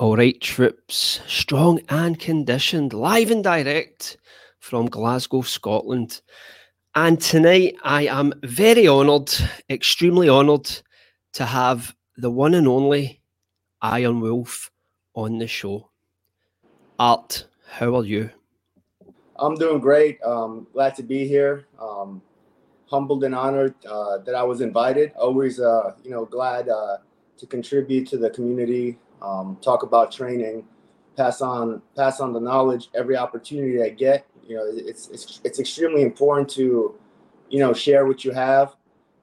All right, troops, strong and conditioned, live and direct from Glasgow, Scotland. And tonight I am very honoured, extremely honoured to have the one and only Iron Wolf on the show. Art, how are you? I'm doing great. Um, glad to be here. Um, humbled and honored uh, that I was invited. Always, uh, you know, glad uh, to contribute to the community um, talk about training, pass on pass on the knowledge every opportunity I get. You know, it's it's it's extremely important to, you know, share what you have,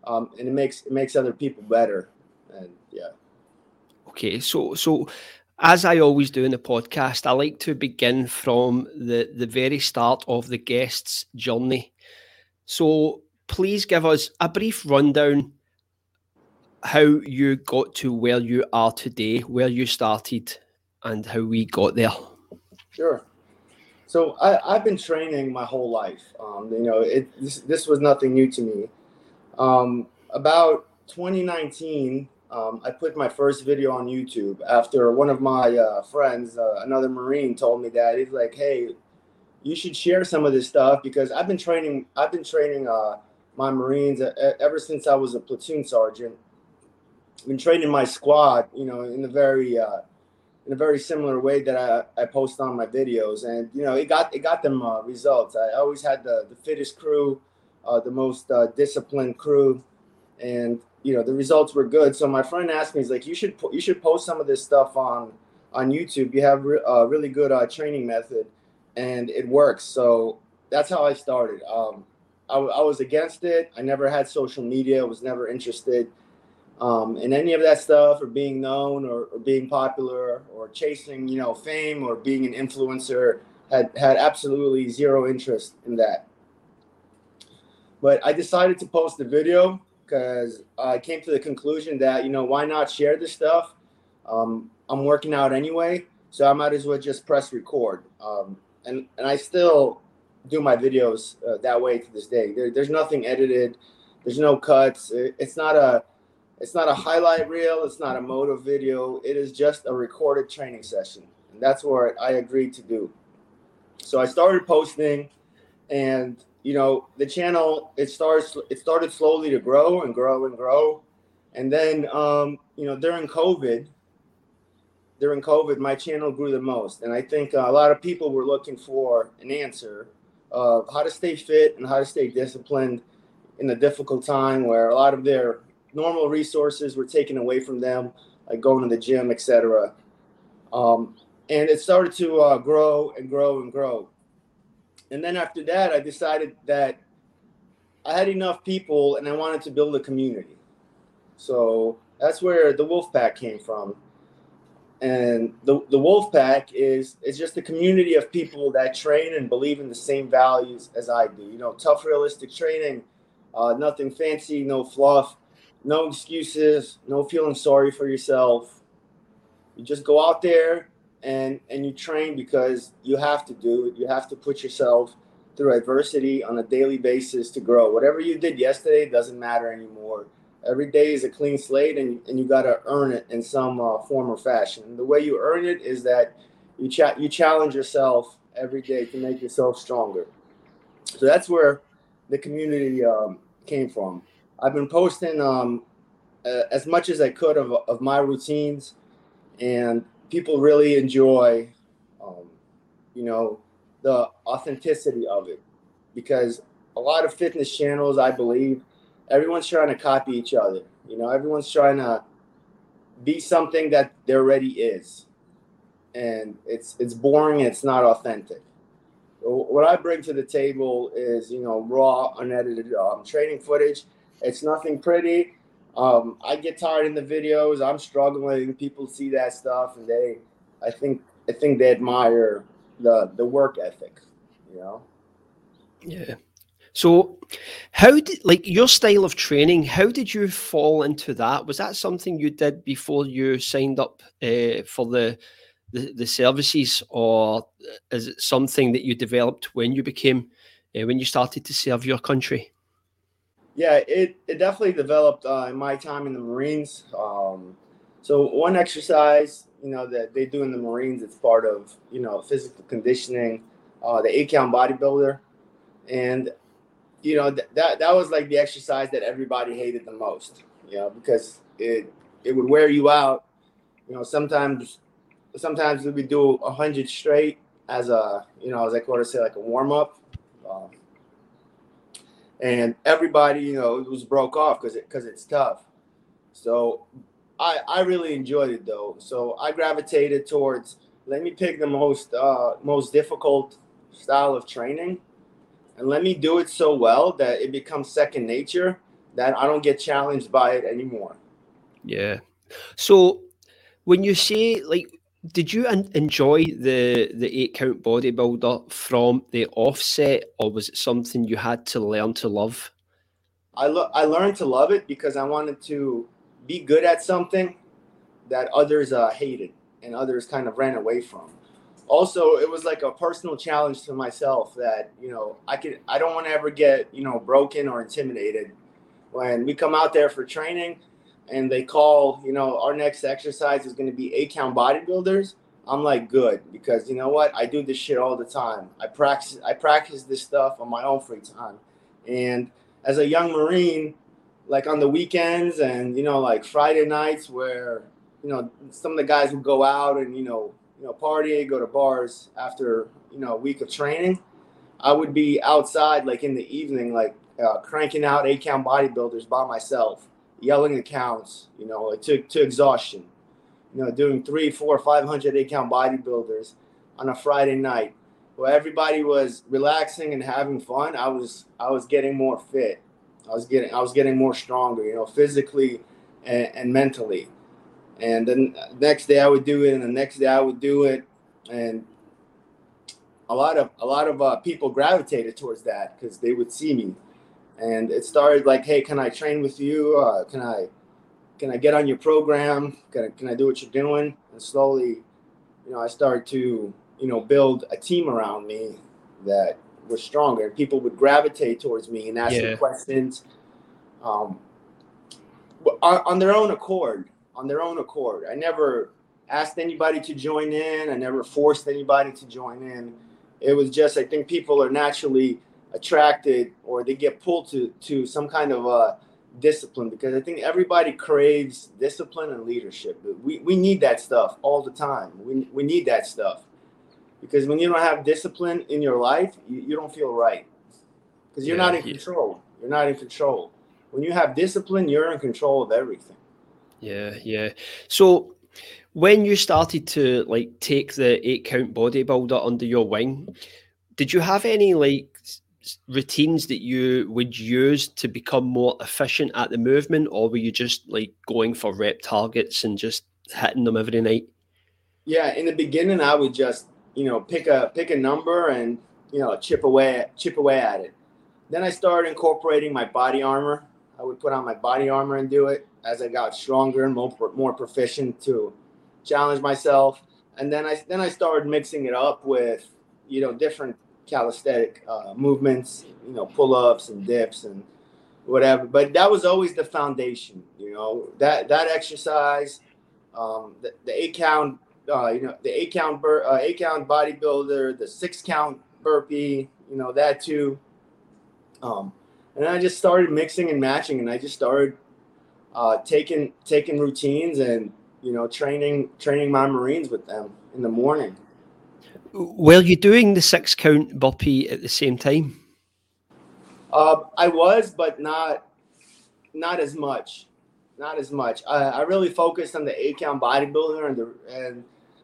um, and it makes it makes other people better. And yeah. Okay, so so as I always do in the podcast, I like to begin from the the very start of the guest's journey. So please give us a brief rundown how you got to where you are today, where you started, and how we got there. Sure. So I, have been training my whole life. Um, you know, it, this, this was nothing new to me. Um, about 2019, um, I put my first video on YouTube after one of my uh, friends, uh, another Marine, told me that he's like, "Hey, you should share some of this stuff because I've been training. I've been training uh, my Marines ever since I was a platoon sergeant, been training my squad, you know, in a very uh, in a very similar way that I, I post on my videos, and you know, it got it got them uh, results. I always had the the fittest crew, uh, the most uh, disciplined crew, and you know, the results were good. So my friend asked me, he's like, you should you should post some of this stuff on on YouTube. You have a uh, really good uh, training method, and it works. So that's how I started. Um, I, I was against it. I never had social media. I was never interested um, and any of that stuff or being known or, or, being popular or chasing you know fame or being an influencer had had absolutely zero interest in that. But i decided to post the video because i came to the conclusion that you know why not share this stuff? Um, i'm working out anyway so i might as well just press record. Um, and and i still do my videos uh, that way to this day. There, there's nothing edited. There's no cuts. It's not a it's not a highlight reel. It's not a motive video. It is just a recorded training session. And that's what I agreed to do. So I started posting and you know the channel it starts it started slowly to grow and grow and grow and then um, you know during covid during covid my channel grew the most and i think a lot of people were looking for an answer of how to stay fit and how to stay disciplined in a difficult time where a lot of their normal resources were taken away from them, like going to the gym, etc. Um, and it started to uh, grow and grow and grow. And then after that, I decided that I had enough people and I wanted to build a community. So that's where the Wolf Pack came from. And the, the Wolf Pack is, is just a community of people that train and believe in the same values as I do. You know, tough, realistic training, uh, nothing fancy, no fluff no excuses, no feeling sorry for yourself. You just go out there and and you train because you have to do it. You have to put yourself through adversity on a daily basis to grow. Whatever you did yesterday doesn't matter anymore. Every day is a clean slate, and, and you got to earn it in some uh, form or fashion. And the way you earn it is that you cha- you challenge yourself every day to make yourself stronger. So that's where the community um, came from. I've been posting um, as much as I could of, of my routines, and people really enjoy, um, you know, the authenticity of it because a lot of fitness channels, I believe, everyone's trying to copy each other. You know, everyone's trying to be something that there already is, and it's it's boring. And it's not authentic. What I bring to the table is, you know, raw, unedited um, training footage it's nothing pretty. Um, I get tired in the videos. I'm struggling. People see that stuff, and they, I think, I think they admire the the work ethic. You know. Yeah. So, how did like your style of training? How did you fall into that? Was that something you did before you signed up uh, for the, the, the services, or is it something that you developed when you became uh, when you started to serve your country? Yeah, it, it definitely developed uh, in my time in the Marines. Um, So one exercise, you know, that they do in the Marines, it's part of you know physical conditioning, uh, the eight count bodybuilder, and you know th- that that was like the exercise that everybody hated the most, you know, because it it would wear you out. You know, sometimes sometimes we do a hundred straight as a you know as I quarter say like a warm up. Um, and everybody, you know, was broke off because it because it's tough. So I I really enjoyed it though. So I gravitated towards let me pick the most uh, most difficult style of training, and let me do it so well that it becomes second nature that I don't get challenged by it anymore. Yeah. So when you say like did you enjoy the the eight count bodybuilder from the offset, or was it something you had to learn to love? I lo- I learned to love it because I wanted to be good at something that others uh, hated and others kind of ran away from. Also, it was like a personal challenge to myself that you know I could I don't want to ever get you know broken or intimidated when we come out there for training and they call, you know, our next exercise is going to be eight count bodybuilders, I'm like, good, because you know what? I do this shit all the time. I practice, I practice this stuff on my own free time. And as a young Marine, like on the weekends and, you know, like Friday nights where, you know, some of the guys would go out and, you know, you know, party, go to bars after, you know, a week of training. I would be outside like in the evening, like uh, cranking out eight count bodybuilders by myself yelling accounts, you know, like to, to exhaustion. You know, doing three, four, five hundred eight count bodybuilders on a Friday night where everybody was relaxing and having fun. I was I was getting more fit. I was getting I was getting more stronger, you know, physically and, and mentally. And then next day I would do it, and the next day I would do it, and a lot of a lot of uh, people gravitated towards that because they would see me and it started like, hey, can I train with you? Uh, can I can I get on your program? Can I, can I do what you're doing? And slowly, you know, I started to you know build a team around me that was stronger. People would gravitate towards me and ask yeah. me questions. Um, on, on their own accord, on their own accord. I never asked anybody to join in. I never forced anybody to join in. It was just I think people are naturally attracted or they get pulled to to some kind of uh, discipline because I think everybody craves discipline and leadership. We, we need that stuff all the time. We, we need that stuff because when you don't have discipline in your life, you, you don't feel right because you're yeah, not in control. You're not in control. When you have discipline, you're in control of everything. Yeah, yeah. So when you started to like take the eight count bodybuilder under your wing, did you have any like routines that you would use to become more efficient at the movement, or were you just like going for rep targets and just hitting them every night? Yeah, in the beginning, I would just you know pick a pick a number and you know chip away chip away at it. Then I started incorporating my body armor. I would put on my body armor and do it as I got stronger and more more proficient to challenge myself. And then I then I started mixing it up with you know different calisthenic uh, movements, you know, pull ups and dips and whatever. But that was always the foundation, you know, that that exercise, um, the, the eight count, uh, you know, the eight count bur- uh, eight count bodybuilder, the six count burpee, you know, that too. Um, and I just started mixing and matching, and I just started uh, taking taking routines and you know training training my Marines with them in the morning. Were you doing the six count burpee at the same time? Uh, I was, but not not as much. Not as much. I, I really focused on the eight count bodybuilder, and the and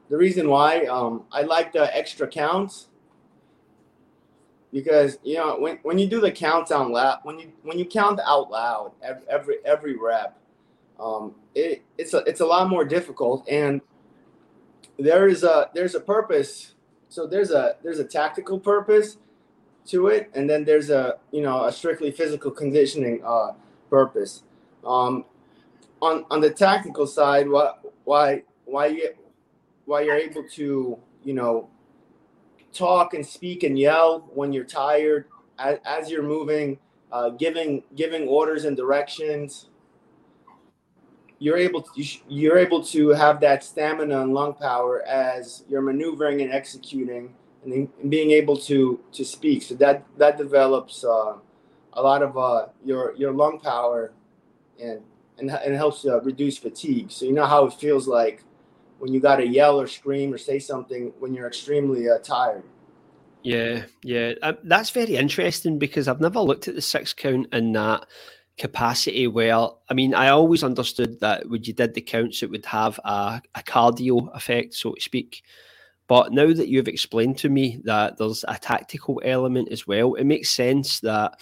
the reason why um, I like the extra counts because you know when, when you do the counts out loud, when you when you count out loud every every, rep, um, it, it's a it's a lot more difficult, and there is a there's a purpose so there's a there's a tactical purpose to it, and then there's a you know a strictly physical conditioning uh, purpose. Um, on on the tactical side, why why why you why you're able to you know talk and speak and yell when you're tired as, as you're moving, uh, giving giving orders and directions. You're able to you're able to have that stamina and lung power as you're maneuvering and executing and, and being able to to speak. So that that develops uh, a lot of uh, your your lung power and and, and helps uh, reduce fatigue. So you know how it feels like when you got to yell or scream or say something when you're extremely uh, tired. Yeah, yeah, um, that's very interesting because I've never looked at the six count in that capacity. Where I mean, I always understood that when you did the counts, it would have a, a cardio effect, so to speak. But now that you've explained to me that there's a tactical element as well, it makes sense that,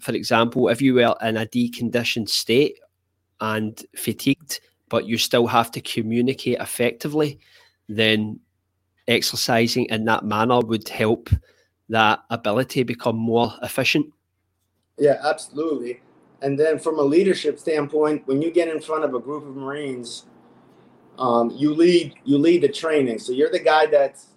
for example, if you were in a deconditioned state and fatigued, but you still have to communicate effectively, then exercising in that manner would help that ability become more efficient. Yeah, absolutely. And then from a leadership standpoint, when you get in front of a group of Marines, um, you lead you lead the training. So you're the guy that's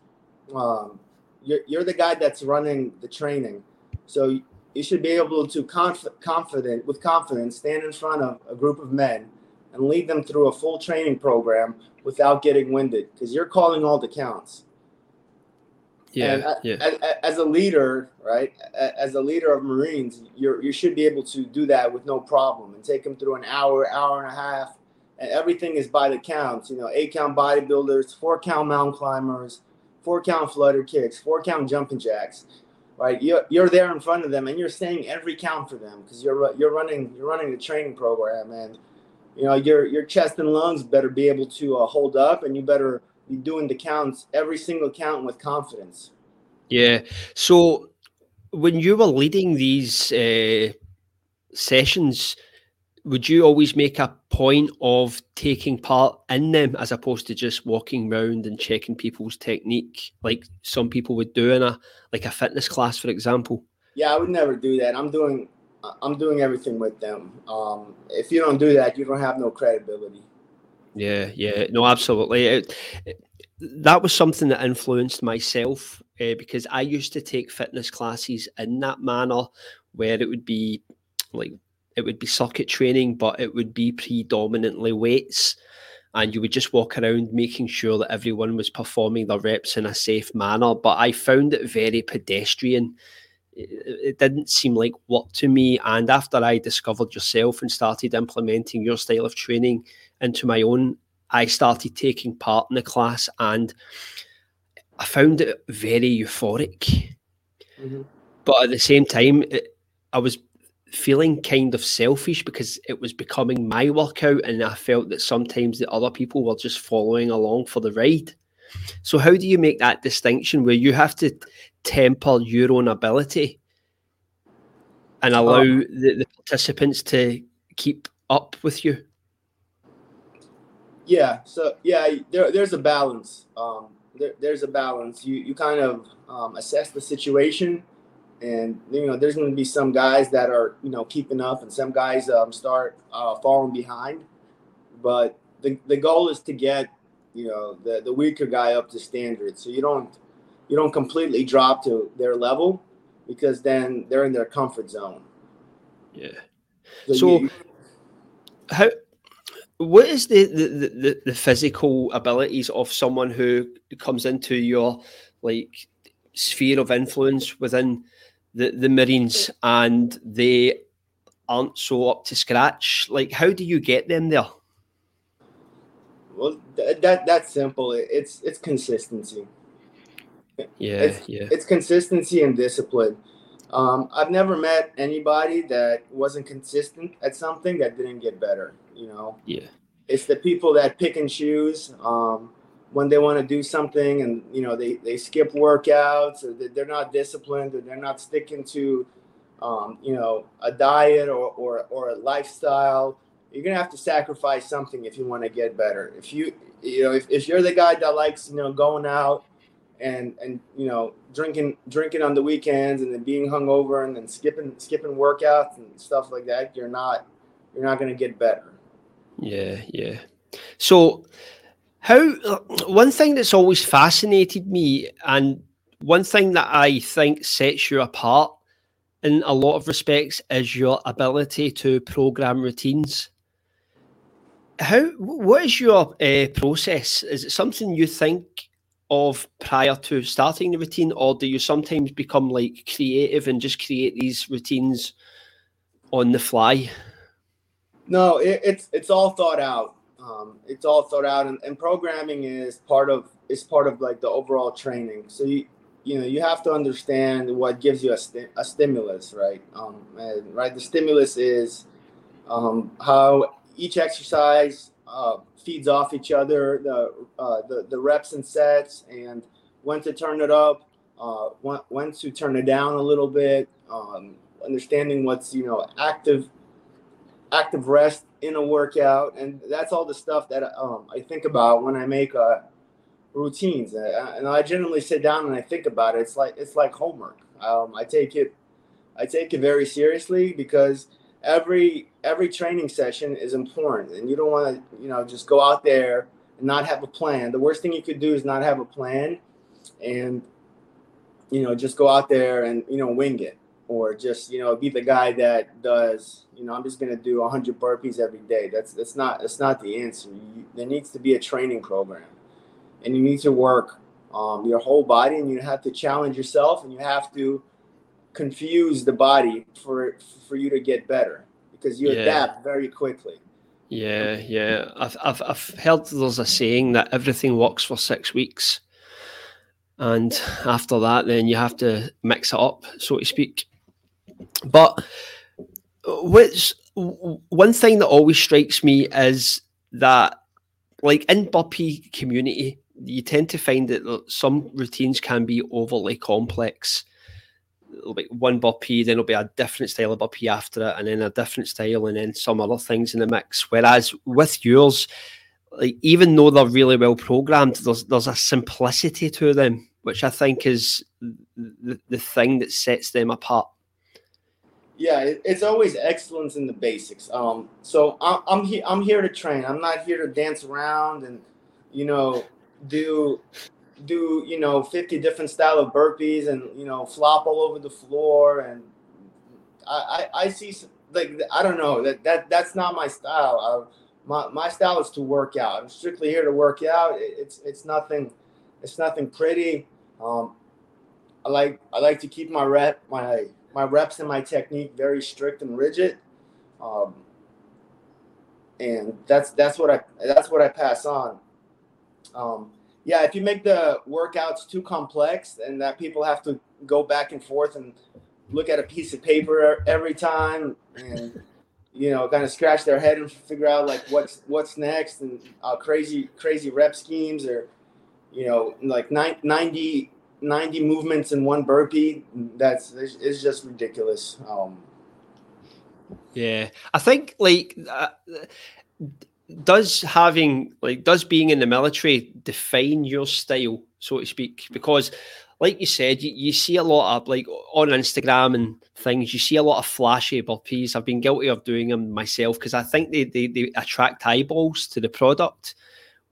um, you're, you're the guy that's running the training. So you should be able to conf- confident with confidence stand in front of a group of men and lead them through a full training program without getting winded because you're calling all the counts. Yeah, yeah. As, as, a leader, right? As a leader of Marines, you you should be able to do that with no problem and take them through an hour, hour and a half, and everything is by the counts. You know, eight count bodybuilders, four count mountain climbers, four count flutter kicks, four count jumping jacks. Right, you're, you're there in front of them, and you're saying every count for them because you're you're running you're running the training program, and you know your your chest and lungs better be able to uh, hold up, and you better be doing the counts every single count with confidence. Yeah. So when you were leading these uh, sessions, would you always make a point of taking part in them as opposed to just walking around and checking people's technique, like some people would do in a like a fitness class, for example? Yeah, I would never do that. I'm doing I'm doing everything with them. Um, if you don't do that, you don't have no credibility. Yeah, yeah, no, absolutely. It, it, that was something that influenced myself uh, because I used to take fitness classes in that manner, where it would be like it would be circuit training, but it would be predominantly weights, and you would just walk around making sure that everyone was performing their reps in a safe manner. But I found it very pedestrian it didn't seem like work to me. And after I discovered yourself and started implementing your style of training into my own, I started taking part in the class and I found it very euphoric. Mm-hmm. But at the same time, it, I was feeling kind of selfish because it was becoming my workout and I felt that sometimes the other people were just following along for the ride. So how do you make that distinction where you have to temper your own ability and allow um, the, the, participants to keep up with you? Yeah, so yeah, there, there's a balance. Um, there, there's a balance. You you kind of um, assess the situation, and you know there's going to be some guys that are you know keeping up, and some guys um, start uh, falling behind. But the the goal is to get you know the the weaker guy up to standard, so you don't you don't completely drop to their level because then they're in their comfort zone. Yeah. So, so you, how what is the, the, the, the physical abilities of someone who comes into your like sphere of influence within the, the Marines and they aren't so up to scratch? Like how do you get them there? Well, that that's simple. It's it's consistency. Yeah, it's, yeah. It's consistency and discipline. Um, I've never met anybody that wasn't consistent at something that didn't get better. You know. Yeah. It's the people that pick and choose um, when they want to do something, and you know they they skip workouts, or they're not disciplined, or they're not sticking to, um, you know, a diet or, or or a lifestyle. You're gonna have to sacrifice something if you want to get better. If you you know if, if you're the guy that likes you know going out and and you know drinking drinking on the weekends and then being hungover and then skipping skipping workouts and stuff like that, you're not you're not going to get better. Yeah, yeah. So how one thing that's always fascinated me and one thing that I think sets you apart in a lot of respects is your ability to program routines. how what is your uh, process? Is it something you think of prior to starting the routine, or do you sometimes become like creative and just create these routines on the fly? No, it, it's it's all thought out. Um, it's all thought out, and, and programming is part of is part of like the overall training. So you you know you have to understand what gives you a, sti- a stimulus, right? Um, and, right, the stimulus is um, how each exercise uh, feeds off each other, the, uh, the the reps and sets, and when to turn it up, uh, when, when to turn it down a little bit. Um, understanding what's you know active active rest in a workout, and that's all the stuff that um, I think about when I make uh, routines. And I generally sit down and I think about it. It's like it's like homework. Um, I take it I take it very seriously because every every training session is important, and you don't want to you know just go out there and not have a plan. The worst thing you could do is not have a plan, and you know just go out there and you know wing it or just you know be the guy that does you know i'm just going to do 100 burpees every day that's that's not that's not the answer you, there needs to be a training program and you need to work um, your whole body and you have to challenge yourself and you have to confuse the body for for you to get better because you yeah. adapt very quickly yeah yeah I've, I've i've heard there's a saying that everything works for six weeks and after that then you have to mix it up so to speak but which one thing that always strikes me is that, like in burpee community, you tend to find that some routines can be overly complex. It'll be one burpee, then it'll be a different style of burpee after it, and then a different style, and then some other things in the mix. Whereas with yours, like even though they're really well programmed, there's there's a simplicity to them, which I think is the, the thing that sets them apart. Yeah, it, it's always excellence in the basics. Um, so I'm I'm, he, I'm here to train. I'm not here to dance around and you know do do you know 50 different style of burpees and you know flop all over the floor and I I, I see like I don't know that that that's not my style. I, my my style is to work out. I'm strictly here to work out. It, it's it's nothing it's nothing pretty. Um, I like I like to keep my rep my my reps and my technique very strict and rigid. Um, and that's that's what I that's what I pass on. Um, yeah, if you make the workouts too complex and that people have to go back and forth and look at a piece of paper every time and you know kind of scratch their head and figure out like what's what's next and uh, crazy crazy rep schemes or you know like 90 90 movements in one burpee that's it's just ridiculous um. Yeah i think like uh, does having like does being in the military define your style so to speak because like you said you, you see a lot of like on instagram and things you see a lot of flashy burpees i've been guilty of doing them myself because i think they, they they attract eyeballs to the product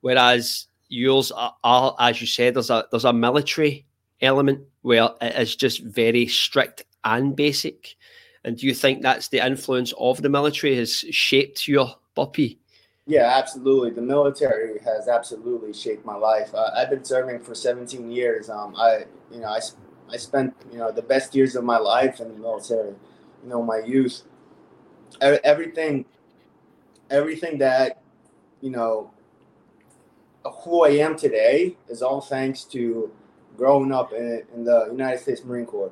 whereas yours are, are, as you said there's a there's a military element where it is just very strict and basic? And do you think that's the influence of the military has shaped your burpee? Yeah, absolutely. The military has absolutely shaped my life. Uh, I've been serving for 17 years. Um, I, you know, I, I spent, you know, the best years of my life in the military. You know, my youth. Everything, everything that, you know, who I am today is all thanks to growing up in, in the United States Marine Corps.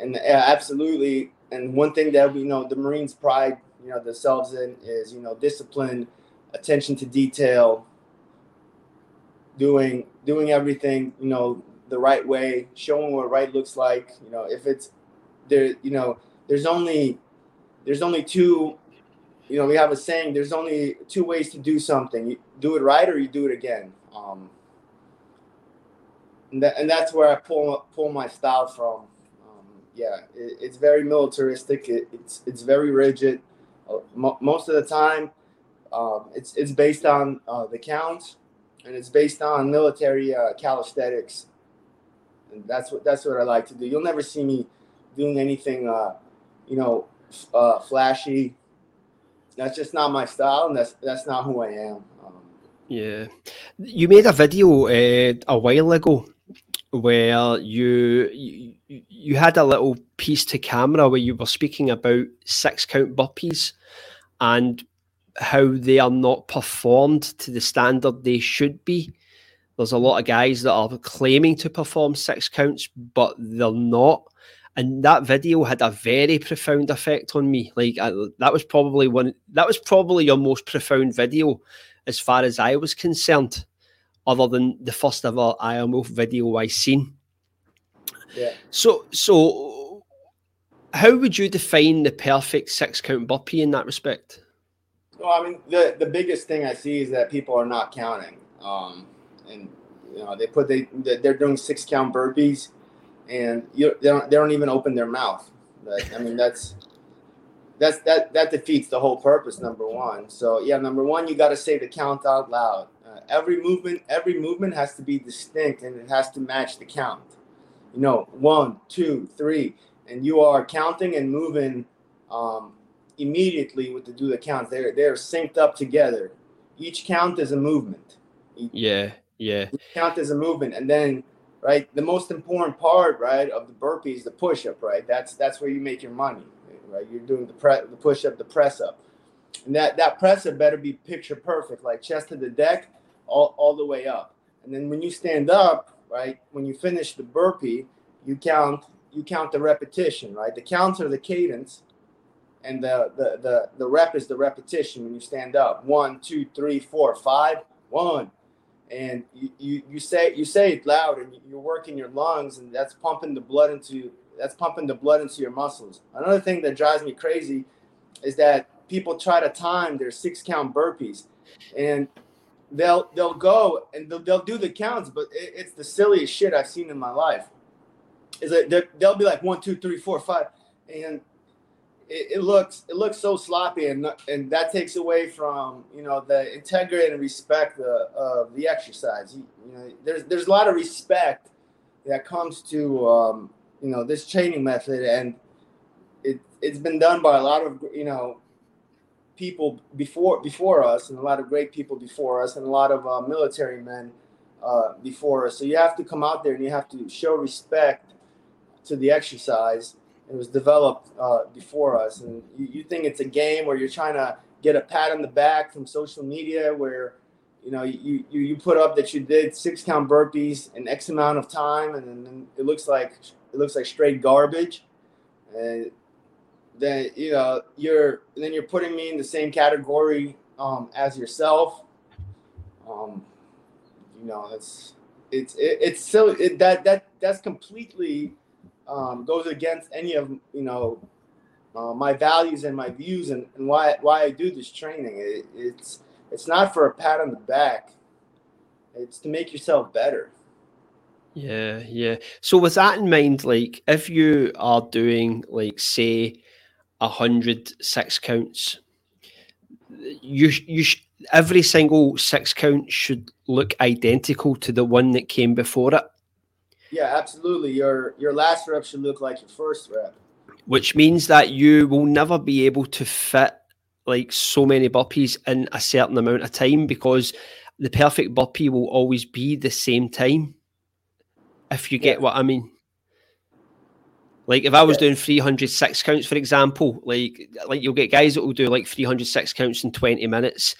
And yeah, absolutely. And one thing that we know the Marines pride, you know, themselves in is, you know, discipline, attention to detail, doing doing everything, you know, the right way, showing what right looks like. You know, if it's there, you know, there's only there's only two you know, we have a saying there's only two ways to do something. You do it right or you do it again. Um, and, that, and that's where I pull pull my style from. Um, yeah, it, it's very militaristic. It, it's it's very rigid. Uh, mo- most of the time, um, it's it's based on uh, the count, and it's based on military uh, calisthenics. And that's what that's what I like to do. You'll never see me doing anything, uh, you know, uh, flashy. that's just not my style, and that's that's not who I am. Um, yeah, you made a video uh, a while ago where you, you you had a little piece to camera where you were speaking about six count burpees and how they are not performed to the standard they should be. There's a lot of guys that are claiming to perform six counts, but they're not. And that video had a very profound effect on me. Like I, that was probably one. That was probably your most profound video, as far as I was concerned, other than the first ever Iron Wolf video I seen. Yeah. So, so how would you define the perfect six count burpee in that respect? Well, I mean, the the biggest thing I see is that people are not counting, um, and you know they put they they're doing six count burpees, and you they don't they don't even open their mouth. But, I mean, that's that's that that defeats the whole purpose. Number one. So yeah, number one, you got to say the count out loud. Uh, every movement every movement has to be distinct and it has to match the count. You know, one, two, three, and you are counting and moving. Um, immediately with the do the counts. They're they're synced up together. Each count is a movement. Each, yeah, yeah. Each count is a movement, and then right, the most important part right of the burpee is the push up. Right, that's that's where you make your money. Right, you're doing the pre the push up, the press up, and that that press up better be picture perfect, like chest to the deck, all all the way up. And then when you stand up, right, when you finish the burpee, you count you count the repetition. Right, the counts are the cadence and the, the the the rep is the repetition when you stand up. One, two, three, four, five, one, and you, you, you say you say it loud, and you're working your lungs, and that's pumping the blood into that's pumping the blood into your muscles. Another thing that drives me crazy is that people try to time their six count burpees, and they'll they'll go and they'll, they'll do the counts, but it, it's the silliest shit I've seen in my life. Is that they'll be like one, two, three, four, five, and it, it, looks it looks so sloppy, and and that takes away from you know the integrity and respect of, of the exercise. You, you, know, there's there's a lot of respect that comes to um, you know this training method, and it it's been done by a lot of you know people before before us, and a lot of great people before us, and a lot of uh, military men uh, before us. So you have to come out there and you have to show respect to the exercise it was developed uh, before us. And you, you think it's a game where you're trying to get a pat on the back from social media where you know you, you you put up that you did six count burpees in x amount of time and then it looks like it looks like straight garbage and then you know you're then you're putting me in the same category um, as yourself um, you know it's it's it, it's so it, that that that's completely um, goes against any of you know uh, my values and my views and, and why why I do this training. It, it's it's not for a pat on the back. It's to make yourself better. Yeah, yeah. So with that in mind, like if you are doing like say a hundred six counts, you you every single six count should look identical to the one that came before it. Yeah, absolutely. Your your last rep should look like your first rep. Which means that you will never be able to fit like so many burpees in a certain amount of time because the perfect burpee will always be the same time. If you get yeah. what I mean. Like if I was yeah. doing 306 counts, for example, like like you'll get guys that will do like 306 counts in 20 minutes,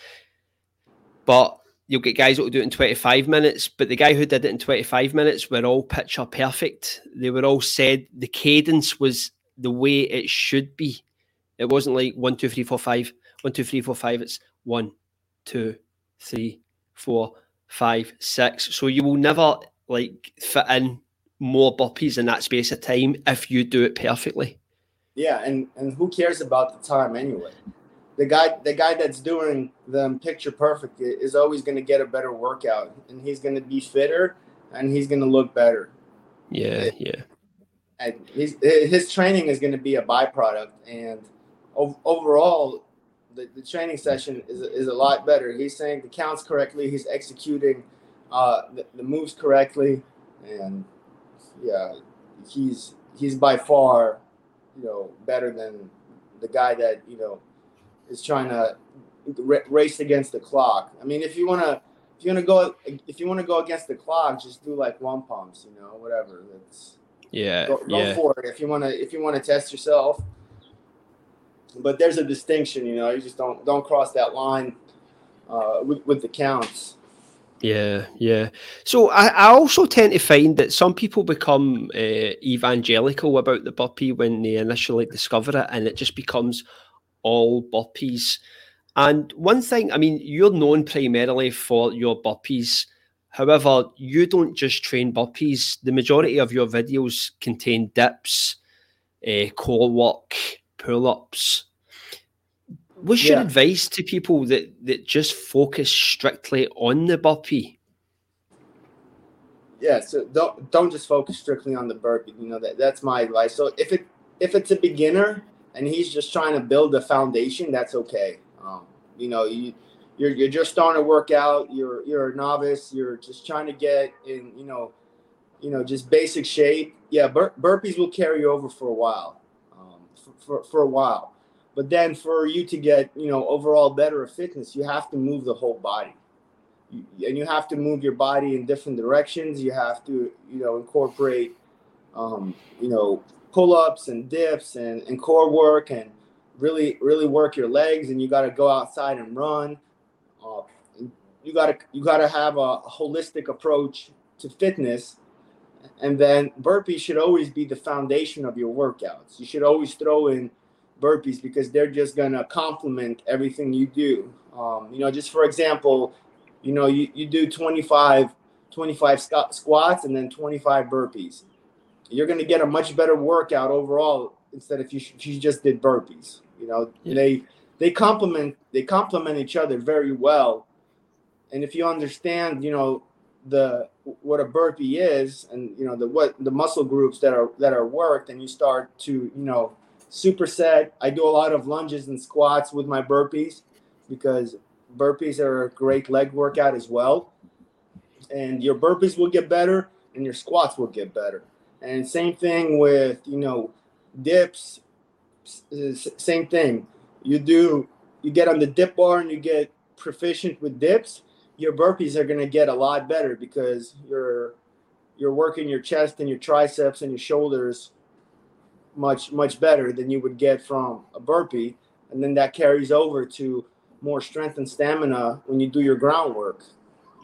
but you'll get guys that will do it in 25 minutes, but the guy who did it in 25 minutes were all picture perfect. They were all said the cadence was the way it should be. It wasn't like one, two, three, four, five, one, two, three, four, five. It's one, two, three, four, five, six. So you will never like fit in more burpees in that space of time if you do it perfectly. Yeah, and and who cares about the time anyway? The guy the guy that's doing them picture perfect is always going to get a better workout and he's going to be fitter and he's going to look better. Yeah yeah. and his, his training is going to be a byproduct and overall the, the training session is, is a lot better. He's saying the counts correctly he's executing uh, the, the moves correctly and yeah he's he's by far you know better than the guy that you know is trying to race against the clock. I mean, if you want to, if you want to go, if you want to go against the clock, just do like one pumps, you know, whatever. That's yeah, go, go yeah. for it if you want to. If you want to test yourself, but there's a distinction, you know. You just don't don't cross that line uh, with with the counts. Yeah, yeah. So I, I also tend to find that some people become uh, evangelical about the burpee when they initially discover it, and it just becomes all burpees. And one thing, I mean, you're known primarily for your burpees. However, you don't just train burpees. The majority of your videos contain dips, uh, core work, pull ups. What's yeah. your advice to people that, that just focus strictly on the burpee? Yeah, so don't don't just focus strictly on the burpee. You know that that's my advice. So if it if it's a beginner and he's just trying to build a foundation, that's okay. Um, you know, you you're you're just starting to work out. You're you're a novice. You're just trying to get in. You know, you know, just basic shape. Yeah, bur- burpees will carry over for a while. Um, for, for for a while but then for you to get, you know, overall better of fitness, you have to move the whole body. You, and you have to move your body in different directions. You have to, you know, incorporate, um, you know, pull-ups and dips and, and core work and really, really work your legs. And you got to go outside and run. Uh, you got to, you got to have a holistic approach to fitness. And then burpees should always be the foundation of your workouts. You should always throw in burpees because they're just gonna complement everything you do. Um, you know, just for example, you know, you, you do 25, 25 squats and then 25 burpees. You're gonna get a much better workout overall instead if you, if you just did burpees. You know, yeah. they they complement they complement each other very well. And if you understand, you know, the what a burpee is and you know the what the muscle groups that are that are worked and you start to you know superset. I do a lot of lunges and squats with my burpees because burpees are a great leg workout as well. And your burpees will get better and your squats will get better. And same thing with, you know, dips, same thing. You do, you get on the dip bar and you get proficient with dips, your burpees are going to get a lot better because you're you're working your chest and your triceps and your shoulders much much better than you would get from a burpee. And then that carries over to more strength and stamina when you do your groundwork.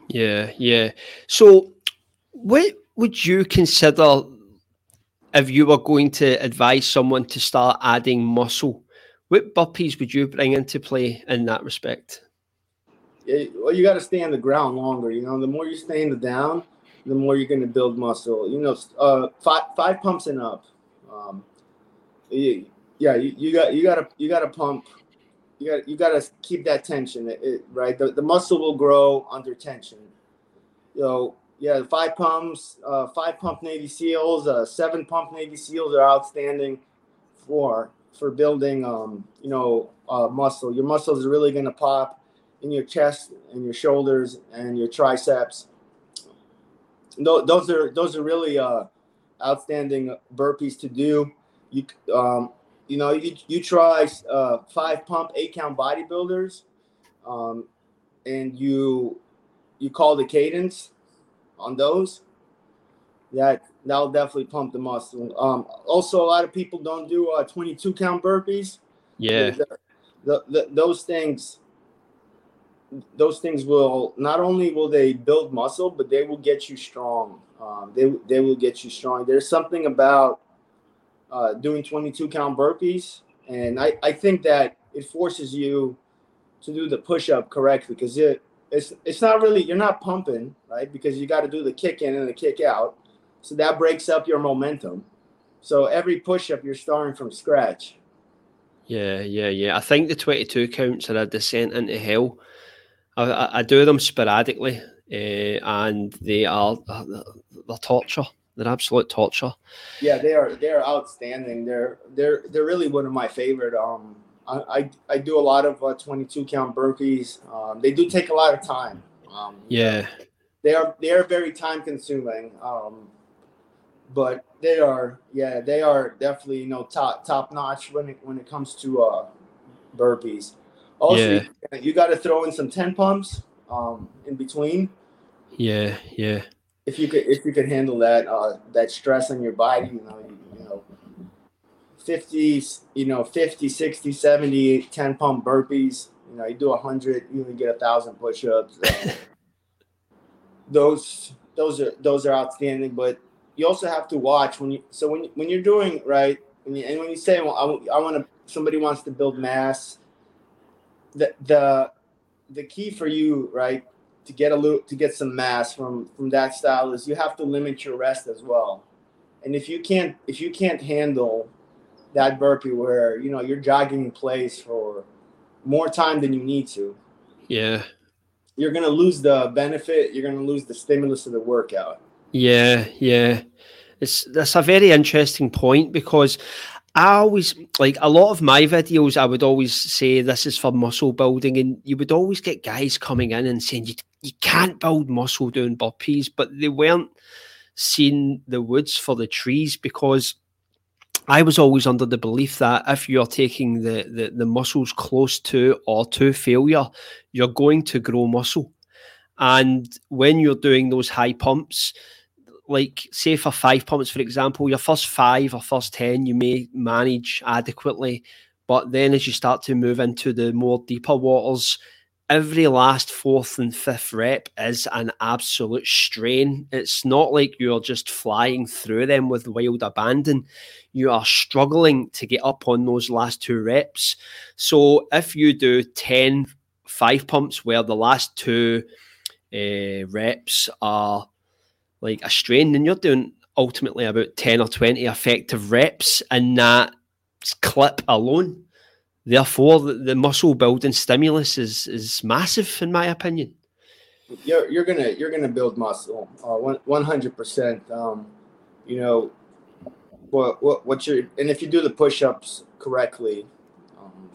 Yeah yeah. So what would you consider if you were going to advise someone to start adding muscle what burpees would you bring into play in that respect yeah, well you got to stay on the ground longer you know the more you stay in the down the more you're going to build muscle you know uh, five, five pumps and up um, yeah, you, you got you got to you got to pump. You got you got to keep that tension, it, it, right? The, the muscle will grow under tension. You know, yeah, five pumps, uh, five pump Navy SEALs, uh, seven pump Navy SEALs are outstanding for for building, um, you know, uh, muscle. Your muscles are really going to pop in your chest and your shoulders and your triceps. Those are those are really uh, outstanding burpees to do you um, you know you, you try uh, five pump eight count bodybuilders um, and you you call the cadence on those that that'll definitely pump the muscle um, also a lot of people don't do uh, 22 count burpees. Yeah. The, the, the, those things those things will not only will they build muscle but they will get you strong. Um, they, they will get you strong. There's something about uh, doing 22 count burpees. And I, I think that it forces you to do the push up correctly because it it's it's not really you're not pumping right because you got to do the kick in and the kick out, so that breaks up your momentum. So every push up you're starting from scratch. Yeah, yeah, yeah. I think the 22 counts are a descent into hell. I, I, I do them sporadically, uh, and they are uh, they're torture. They're absolute torture. Yeah, they are. They are outstanding. They're they're they're really one of my favorite. Um, I I, do a lot of uh, 22 count burpees. Um, they do take a lot of time. Um, yeah, they are they are very time consuming. Um, but they are yeah they are definitely you know top top notch when it when it comes to uh burpees. Also, yeah. you got to throw in some ten pumps um, in between. Yeah, yeah. If you could, if you could handle that, uh, that stress on your body, you know, you, you know, 50, you know, 50, 60, 70, 10 pump burpees. You know, you do 100, you only get a thousand push-ups. Uh, those, those are those are outstanding. But you also have to watch when you. So when when you're doing right, when you, and when you say, well, I, I want to, somebody wants to build mass. The the the key for you, right, to get a little to get some mass from from that style is you have to limit your rest as well. And if you can't if you can't handle that burpee where you know you're jogging in place for more time than you need to, yeah, you're gonna lose the benefit. You're gonna lose the stimulus of the workout. Yeah, yeah. It's that's a very interesting point because I always like a lot of my videos. I would always say this is for muscle building, and you would always get guys coming in and saying you you can't build muscle doing burpees, but they weren't seeing the woods for the trees because I was always under the belief that if you're taking the, the, the muscles close to or to failure, you're going to grow muscle. And when you're doing those high pumps, like say for five pumps, for example, your first five or first ten you may manage adequately, but then as you start to move into the more deeper waters, every last fourth and fifth rep is an absolute strain. It's not like you're just flying through them with wild abandon. You are struggling to get up on those last two reps. So if you do 10 five pumps where the last two uh, reps are like a strain, then you're doing ultimately about 10 or 20 effective reps in that clip alone. Therefore, the, the muscle building stimulus is is massive, in my opinion. You're, you're gonna you're gonna build muscle, uh, one hundred percent. Um, you know, what what what you're and if you do the push ups correctly, um,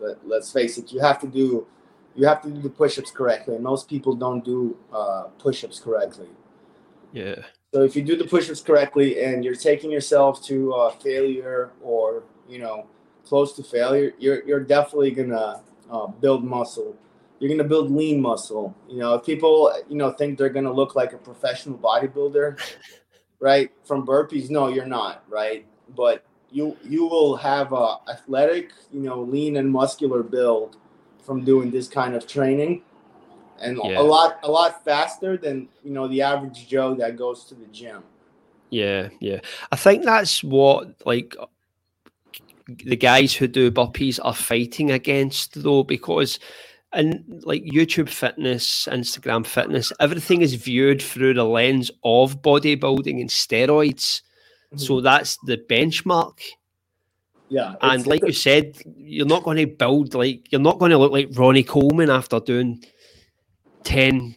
let, let's face it, you have to do you have to do the push ups correctly. And most people don't do uh, push ups correctly. Yeah. So if you do the push-ups correctly and you're taking yourself to uh, failure or you know close to failure, you're you're definitely gonna uh, build muscle. You're gonna build lean muscle. You know, if people you know think they're gonna look like a professional bodybuilder, right? From burpees, no, you're not, right? But you you will have a athletic, you know, lean and muscular build from doing this kind of training and yeah. a lot a lot faster than you know the average Joe that goes to the gym. Yeah, yeah. I think that's what like the guys who do burpees are fighting against though, because and like YouTube fitness, Instagram fitness, everything is viewed through the lens of bodybuilding and steroids. Mm-hmm. So that's the benchmark. Yeah. And like you said, you're not going to build like you're not going to look like Ronnie Coleman after doing 10,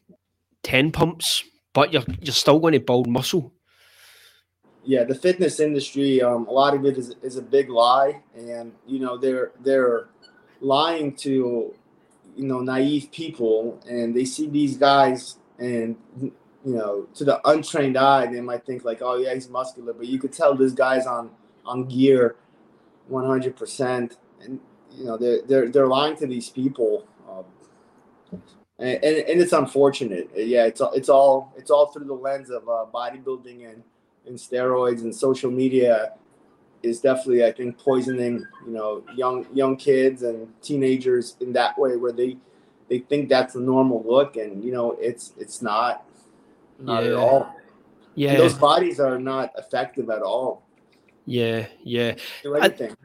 10 pumps, but you're you're still going to build muscle. Yeah, the fitness industry, um, a lot of it is, is a big lie, and you know they're they're lying to you know naive people, and they see these guys, and you know to the untrained eye, they might think like, oh yeah, he's muscular, but you could tell this guy's on on gear, one hundred percent, and you know they're they're they're lying to these people. Um, and, and, and, it's unfortunate. Yeah, it's it's all it's all through the lens of uh, bodybuilding and, and steroids and social media is definitely I think poisoning you know young young kids and teenagers in that way where they they think that's a normal look and you know it's it's not not yeah. at all. Yeah, and those bodies are not effective at all. Yeah, yeah. Anything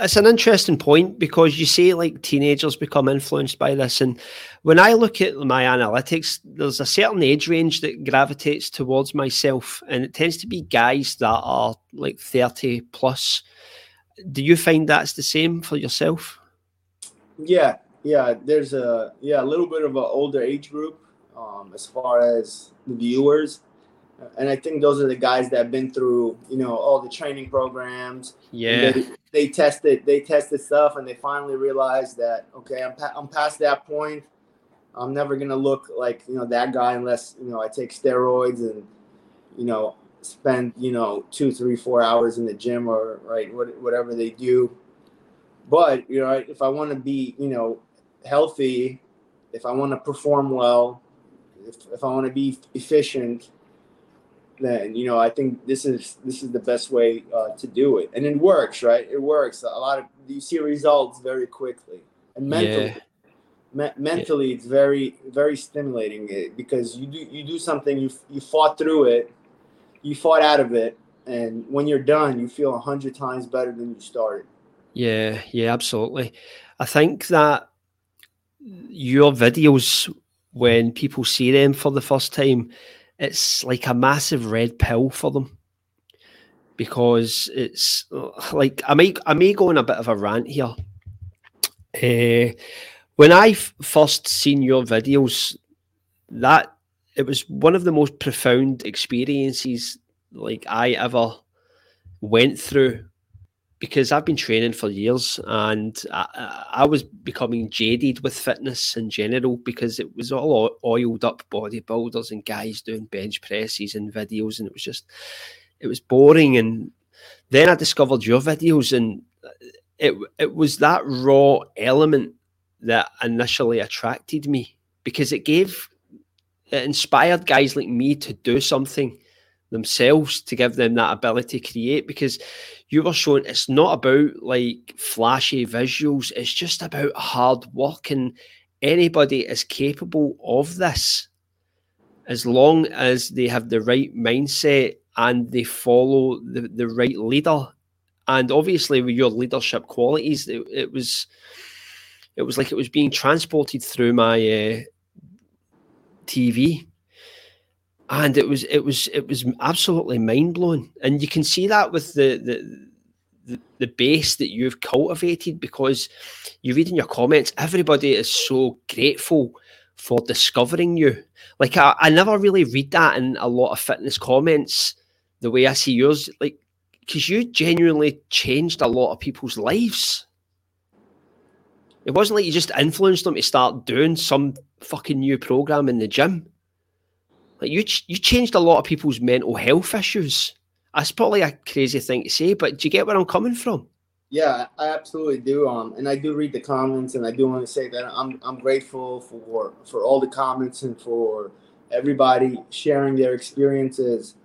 it's an interesting point because you say like teenagers become influenced by this, and when I look at my analytics, there's a certain age range that gravitates towards myself, and it tends to be guys that are like thirty plus. Do you find that's the same for yourself? Yeah, yeah. There's a yeah a little bit of an older age group um, as far as the viewers and I think those are the guys that have been through, you know, all the training programs. Yeah. They, they, tested, they tested stuff, and they finally realized that okay, I'm pa- I'm past that point. I'm never gonna look like you know that guy unless you know I take steroids and you know spend you know two, three, four hours in the gym or right whatever they do. but you know, if I want to be, you know, healthy, if I want to perform well, if, if I want to be efficient, then you know I think this is this is the best way uh, to do it, and it works, right? It works. A lot of you see results very quickly, and mentally, yeah. me- mentally, yeah. it's very very stimulating eh, because you do you do something you you fought through it, you fought out of it, and when you're done, you feel a hundred times better than you started. Yeah, yeah, absolutely. I think that your videos when people see them for the first time it's like a massive red pill for them because it's like I may I may go on a bit of a rant here. Uh, when I f- first seen your videos, that it was one of the most profound experiences like I ever went through because I've been training for years and I, I, was becoming jaded with fitness in general because it was all oiled up bodybuilders and guys doing bench presses and videos and it was just it was boring. And then I discovered your videos and it it was that raw element that initially attracted me because it gave it inspired guys like me to do something themselves to give them that ability to create because you were showing it's not about like flashy visuals it's just about hard work and anybody is capable of this. As long as they have the right mindset and they follow the, the right leader and obviously with your leadership qualities it, it was it was like it was being transported through my uh, tv and it was it was it was absolutely mind blowing. And you can see that with the the the, base that you've cultivated because you read in your comments, everybody is so grateful for discovering you. Like I, I never really read that in a lot of fitness comments the way I see yours, like because you genuinely changed a lot of people's lives. It wasn't like you just influenced them to start doing some fucking new program in the gym. Like you, you changed a lot of people's mental health issues. That's probably a crazy thing to say, but do you get where I'm coming from? Yeah, I absolutely do. Um, and I do read the comments, and I do want to say that I'm I'm grateful for for all the comments and for everybody sharing their experiences.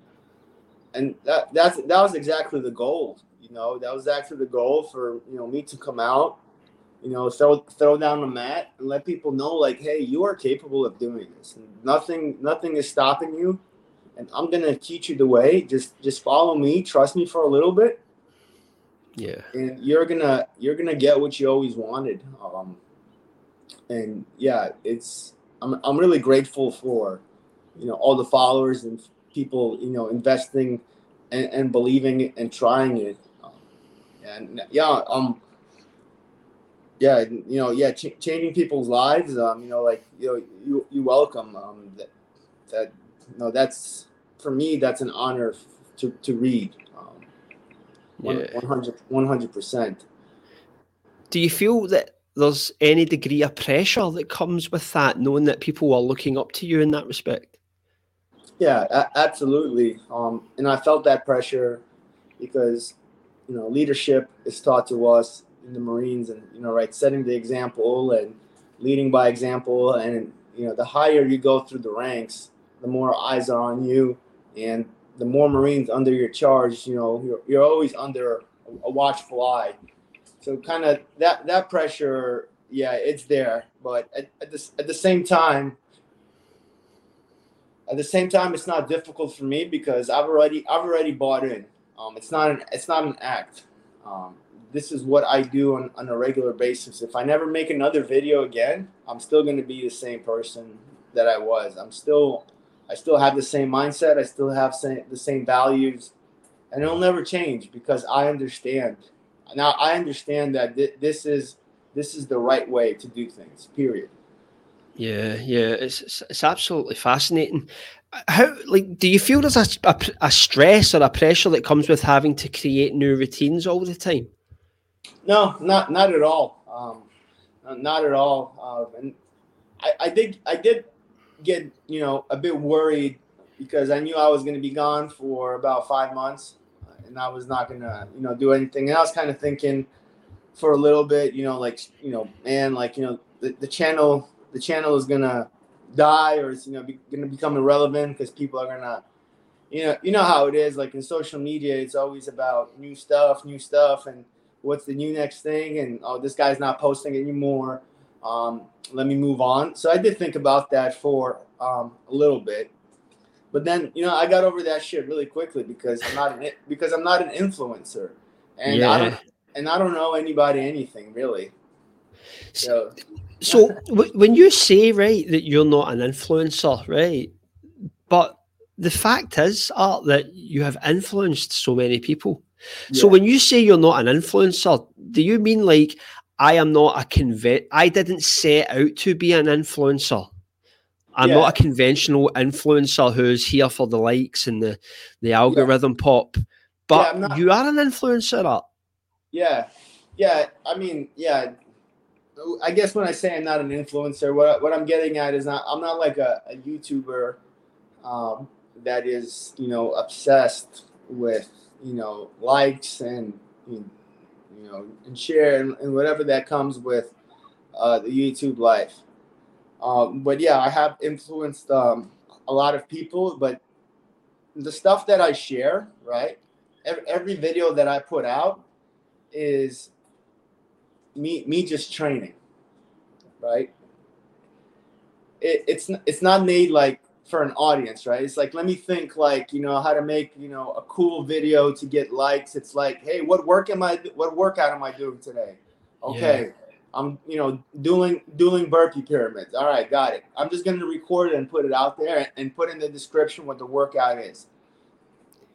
And that that's that was exactly the goal. You know, that was actually the goal for you know me to come out you know, throw throw down the mat and let people know, like, hey, you are capable of doing this. Nothing nothing is stopping you, and I'm gonna teach you the way. Just just follow me, trust me for a little bit. Yeah, and you're gonna you're gonna get what you always wanted. Um, and yeah, it's I'm I'm really grateful for, you know, all the followers and people, you know, investing and, and believing and trying it. Um, and yeah, um yeah, you know, yeah, ch- changing people's lives. Um, you know, like you know, you you welcome. Um, that that you know, that's for me. That's an honor f- to to read. Um, yeah. 100 percent. Do you feel that there's any degree of pressure that comes with that, knowing that people are looking up to you in that respect? Yeah, a- absolutely. Um, and I felt that pressure because you know leadership is taught to us in the Marines, and you know, right, setting the example and leading by example, and you know, the higher you go through the ranks, the more eyes are on you, and the more Marines under your charge, you know, you're, you're always under a watchful eye. So kind of that that pressure, yeah, it's there, but at, at the at the same time, at the same time, it's not difficult for me because I've already I've already bought in. Um, it's not an it's not an act. Um, this is what I do on, on a regular basis. If I never make another video again, I'm still going to be the same person that I was. I'm still, I still have the same mindset. I still have same, the same values, and it'll never change because I understand. Now I understand that th- this is this is the right way to do things. Period. Yeah, yeah, it's it's absolutely fascinating. How like do you feel there's a, a, a stress or a pressure that comes with having to create new routines all the time? No, not not at all. Um, not at all. Uh, and I, I did I did get you know a bit worried because I knew I was going to be gone for about five months, and I was not going to you know do anything. And I was kind of thinking, for a little bit, you know, like you know, man, like you know, the, the channel the channel is gonna die or it's you know be, gonna become irrelevant because people are gonna you know you know how it is like in social media it's always about new stuff new stuff and what's the new next thing and oh this guy's not posting anymore. Um, let me move on. So i did think about that for um, a little bit. But then you know i got over that shit really quickly because i'm not an because i'm not an influencer. And yeah. i don't and i don't know anybody anything really. So so when you say right that you're not an influencer right but the fact is art that you have influenced so many people yeah. so when you say you're not an influencer do you mean like i am not a convent i didn't set out to be an influencer I'm yeah. not a conventional influencer who's here for the likes and the the algorithm yeah. pop, but not, you are an influencer. Yeah, yeah. I mean, yeah. I guess when I say I'm not an influencer, what what I'm getting at is not I'm not like a, a YouTuber um, that is you know obsessed with you know likes and you know and share and, and whatever that comes with uh, the YouTube life. Um, but yeah, I have influenced um, a lot of people. But the stuff that I share, right? Every, every video that I put out is me me just training, right? It, it's it's not made like for an audience, right? It's like let me think like you know how to make you know a cool video to get likes. It's like, hey, what work am I? What workout am I doing today? Okay, yeah. I'm, you know, doing doing burpee pyramids. All right, got it. I'm just gonna record it and put it out there and put in the description what the workout is.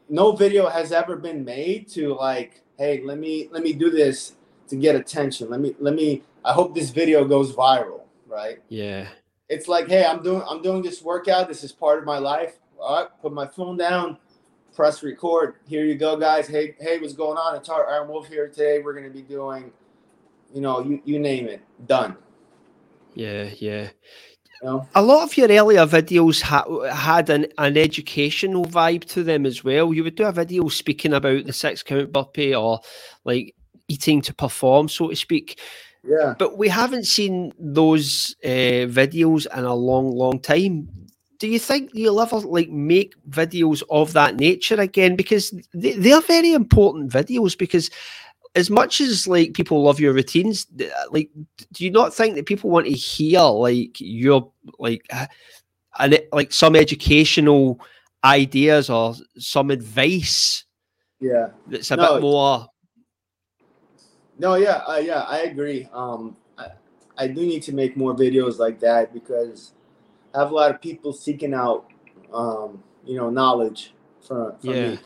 No video has ever been made to like, hey, let me let me do this to get attention. Let me let me. I hope this video goes viral, right? Yeah. It's like, hey, I'm doing I'm doing this workout. This is part of my life. All right, put my phone down, press record. Here you go, guys. Hey, hey, what's going on? It's our Iron Wolf here today. We're gonna be doing you know, you, you name it, done. Yeah, yeah. You know? A lot of your earlier videos ha- had an, an educational vibe to them as well. You would do a video speaking about the six count burpee or like eating to perform, so to speak. Yeah. But we haven't seen those uh, videos in a long, long time. Do you think you'll ever like make videos of that nature again? Because they, they're very important videos because as much as like people love your routines, like do you not think that people want to hear like your like and like some educational ideas or some advice? Yeah, that's a no, bit more. No, yeah, uh, yeah, I agree. Um, I, I do need to make more videos like that because I have a lot of people seeking out, um, you know, knowledge from, from yeah. me.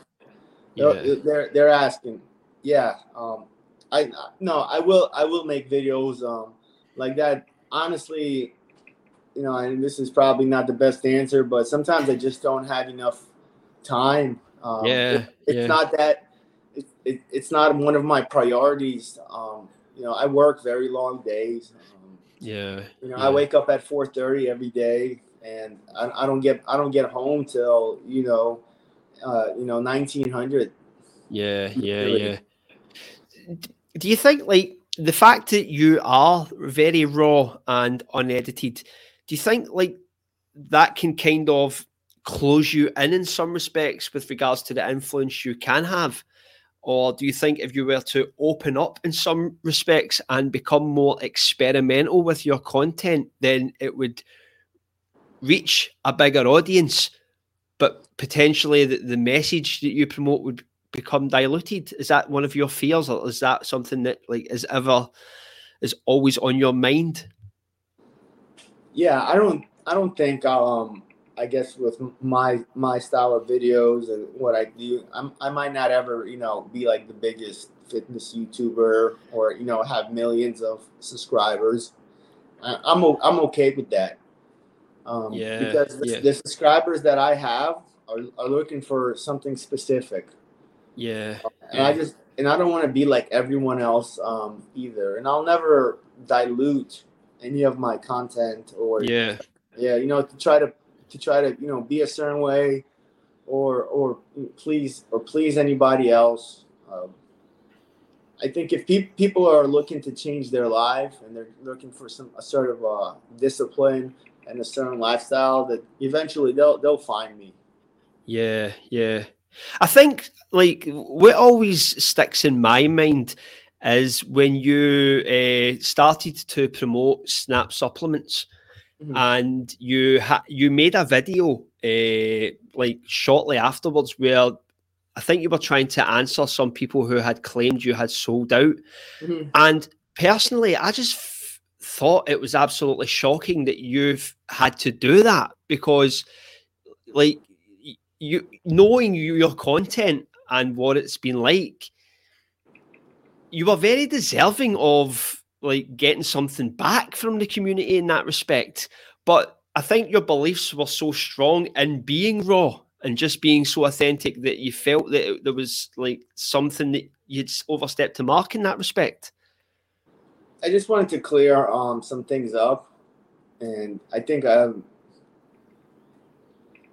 They're, yeah. they're they're asking, yeah, um, I no, I will I will make videos um like that. Honestly, you know, and this is probably not the best answer, but sometimes I just don't have enough time. Um, yeah, it, it's yeah. not that it, it, it's not one of my priorities. Um, you know, I work very long days. Um, yeah, you know, yeah. I wake up at four thirty every day, and I, I don't get I don't get home till you know, uh, you know, nineteen hundred. Yeah, yeah, yeah do you think like the fact that you are very raw and unedited, do you think like that can kind of close you in in some respects with regards to the influence you can have? Or do you think if you were to open up in some respects and become more experimental with your content, then it would reach a bigger audience, but potentially the, the message that you promote would become diluted? Is that one of your fears, or is that something that like is ever is always on your mind? Yeah, I don't. I don't think. Um, I guess with my my style of videos and what I do, I'm, I might not ever, you know, be like the biggest fitness YouTuber or you know have millions of subscribers. I, I'm I'm okay with that. Um, yeah, because the, yeah. the subscribers that I have are, are looking for something specific. Yeah. And I just and I don't want to be like everyone else um, either. And I'll never dilute any of my content or yeah, yeah, you know, to try to to try to you know be a certain way or or please or please anybody else. Um, I think if pe- people are looking to change their life and they're looking for some a sort of uh, discipline and a certain lifestyle, that eventually they'll they'll find me. Yeah, yeah. I think like what always sticks in my mind is when you uh, started to promote Snap supplements, mm-hmm. and you ha- you made a video uh, like shortly afterwards where I think you were trying to answer some people who had claimed you had sold out. Mm-hmm. And personally, I just f- thought it was absolutely shocking that you've had to do that because, like, you knowing your content and what it's been like, you were very deserving of like getting something back from the community in that respect. But I think your beliefs were so strong in being raw and just being so authentic that you felt that it, there was like something that you'd overstepped the mark in that respect. I just wanted to clear um, some things up, and I think um,